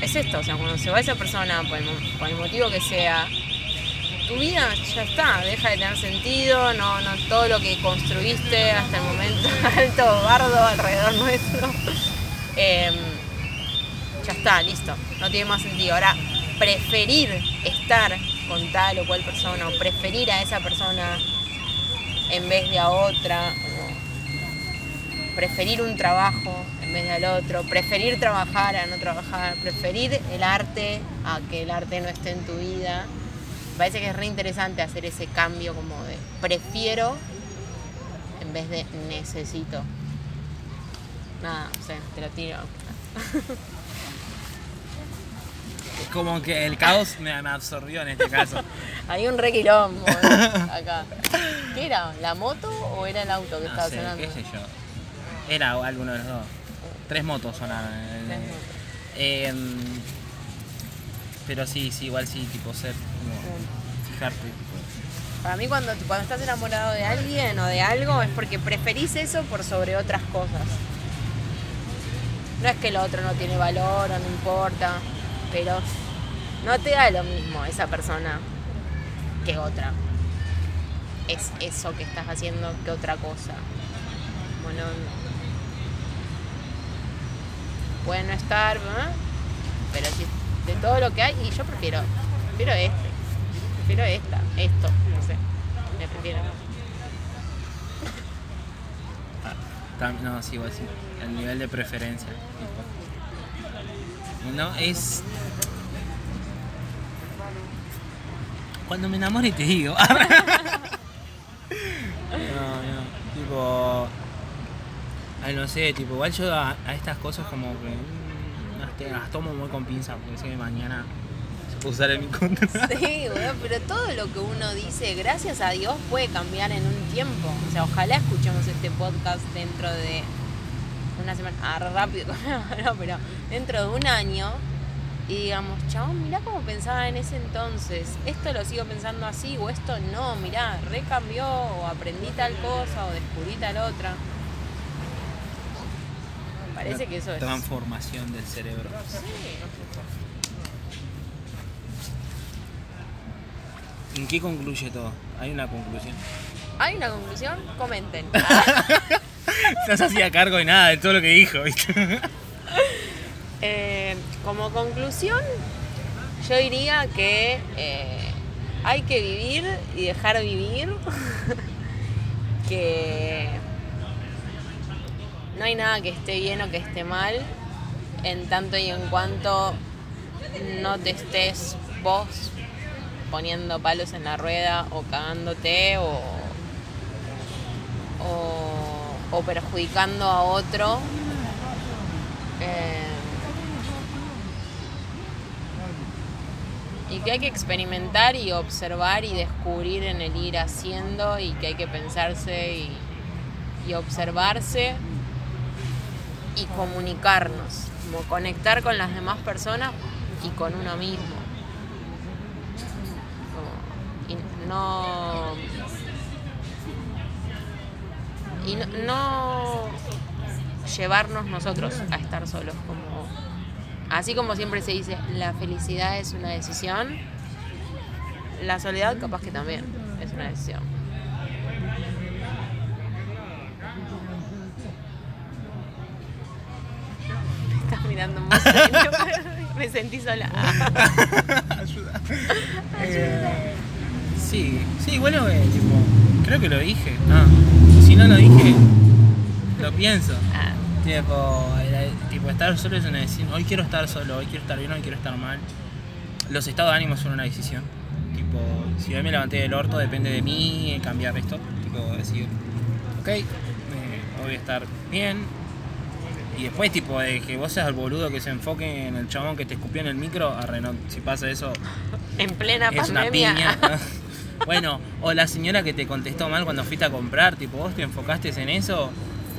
[SPEAKER 2] Es esto, o sea, cuando se va esa persona, por el, motivo que sea, tu vida ya está, deja de tener sentido, no, no todo lo que construiste hasta el momento, alto bardo alrededor nuestro, em, ya está, listo, no tiene más sentido. Ahora, preferir estar con tal o cual persona, o preferir a esa persona en vez de a otra, preferir un trabajo vez del otro, preferir trabajar a no trabajar, preferir el arte a que el arte no esté en tu vida. Me parece que es re interesante hacer ese cambio como de prefiero en vez de necesito. Nada, no sé, te lo tiro.
[SPEAKER 1] Es como que el caos me, me absorbió en este caso.
[SPEAKER 2] Hay un re quilombo, ¿eh? acá. ¿Qué era? ¿La moto o era el auto que
[SPEAKER 1] No
[SPEAKER 2] estaba
[SPEAKER 1] sé,
[SPEAKER 2] sonando?
[SPEAKER 1] qué sé yo. Era alguno de los dos. Tres motos sonaron.
[SPEAKER 2] Tres motos.
[SPEAKER 1] Em, pero sí, sí, igual sí, tipo ser, como fijarte. tipo,
[SPEAKER 2] Para mí cuando, cuando estás enamorado de alguien o de algo es porque preferís eso por sobre otras cosas. No es que el otro no tiene valor o no importa, pero no te da lo mismo esa persona que otra. Es eso que estás haciendo que otra cosa. Bueno, puede no estar, pero si de todo lo que hay, y yo prefiero, prefiero este, prefiero esta, esto, no sé, me prefiero.
[SPEAKER 1] tam- no, sí, igual sí. El nivel de preferencia. No, es. Cuando me enamore te digo. no, no. Tipo. No sé, tipo, igual yo a, estas cosas como que. mm, las, tomo muy con pinza porque sé que mañana se puede usar en mi contra.
[SPEAKER 2] Sí, weón, pero todo lo que uno dice, gracias a Dios, puede cambiar en un tiempo. O sea, ojalá escuchemos este podcast dentro de una semana, ah, rápido, no, pero dentro de un año y digamos, chabón, mirá cómo pensaba en ese entonces, esto lo sigo pensando así o esto no, mirá, recambió o aprendí tal cosa o descubrí tal otra. Parece que eso es...
[SPEAKER 1] Transformación del cerebro. ¿En qué concluye todo? ¿Hay una conclusión?
[SPEAKER 2] ¿Hay una conclusión? Comenten.
[SPEAKER 1] No se hacía cargo de nada, de todo lo que dijo, ¿viste?
[SPEAKER 2] Eh, como conclusión, yo diría que eh, hay que vivir y dejar vivir. que no hay nada que esté bien o que esté mal, en tanto y en cuanto no te estés vos poniendo palos en la rueda o cagándote o, o, perjudicando a otro. Eh, y que hay que experimentar y observar y descubrir en el ir haciendo y que hay que pensarse y observarse y comunicarnos, como conectar con las demás personas y con uno mismo. Y no y no llevarnos nosotros a estar solos como así como siempre se dice la felicidad es una decisión la soledad capaz que también es una decisión me estás mirando me sentí sola
[SPEAKER 1] Ayuda. Eh, sí, sí, bueno, eh, tipo, creo que lo dije. Si no lo dije, lo pienso.
[SPEAKER 2] Ah,
[SPEAKER 1] Tipo, era- tipo, estar solo es una decisión. Hoy quiero estar solo, hoy quiero estar bien, hoy quiero estar mal. Los estados de ánimo son una decisión. Tipo, si hoy me levanté del orto, depende de mí cambiar esto. Tipo, decir, ok, eh, hoy voy a estar bien. Y después, tipo, de que vos seas el boludo que se enfoque en el chabón que te escupió en el micro, arre, no, si pasa eso,
[SPEAKER 2] en plena
[SPEAKER 1] es una
[SPEAKER 2] pandemia
[SPEAKER 1] piña. bueno, o la señora que te contestó mal cuando fuiste a comprar, tipo, vos te enfocaste en eso.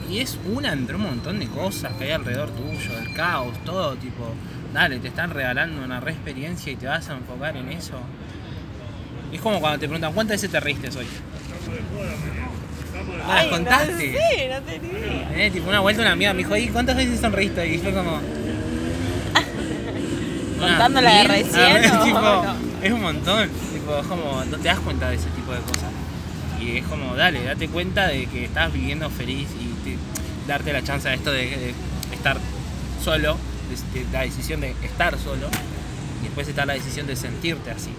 [SPEAKER 1] Y es una entre un montón de cosas que hay alrededor tuyo, el caos, todo, tipo, dale, te están regalando una re experiencia y te vas a enfocar en eso. Es como cuando te preguntan, ¿cuántas veces te reíste hoy? ¿No las contaste?
[SPEAKER 2] No sé, no tenía.
[SPEAKER 1] Eh, tipo, una vuelta una amiga me dijo, ¿y cuántas veces sonreíste? Y fue como...
[SPEAKER 2] ¿Contando la de recién o
[SPEAKER 1] tipo,
[SPEAKER 2] no?
[SPEAKER 1] Es un montón. Tipo, es como, no te das cuenta de ese tipo de cosas. Y es como, dale, date cuenta de que estás viviendo feliz y te- darte la chance a esto de, de estar solo, de, de la decisión de estar solo, y después está la decisión de sentirte así.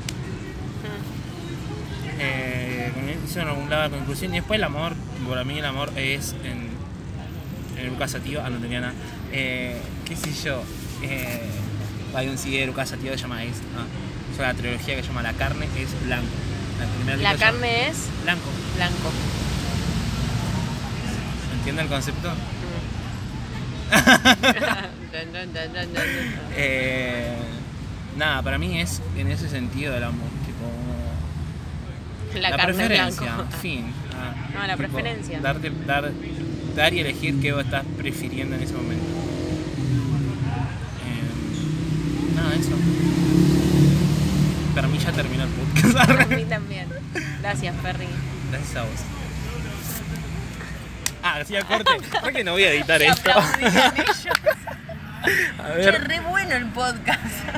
[SPEAKER 1] Eso en algún lado de conclusión. Y después el amor, para mí el amor es en, en Eruca Sativa, ah, no tenía nada. Eh, ¿Qué sé yo? Eh, hay un CD de Eruca Sativa que se llama Es. Ah, es una trilogía que se llama La carne es blanco. La, llama
[SPEAKER 2] carne es
[SPEAKER 1] Blanco.
[SPEAKER 2] blanco.
[SPEAKER 1] ¿Entiende el concepto? Eh, nada, para mí es en ese sentido el amor.
[SPEAKER 2] La, carne
[SPEAKER 1] preferencia,
[SPEAKER 2] blanco.
[SPEAKER 1] fin. Ah,
[SPEAKER 2] No, la
[SPEAKER 1] tipo,
[SPEAKER 2] preferencia.
[SPEAKER 1] Darte, dar, dar y elegir qué estás prefiriendo en ese momento. Eh, nada, eso. Para mí ya terminó el podcast.
[SPEAKER 2] A mí también. Gracias, Perry.
[SPEAKER 1] Gracias a vos. Ah, hacía corte. ¿Por qué no voy a editar esto? A
[SPEAKER 2] Che, re bueno el podcast.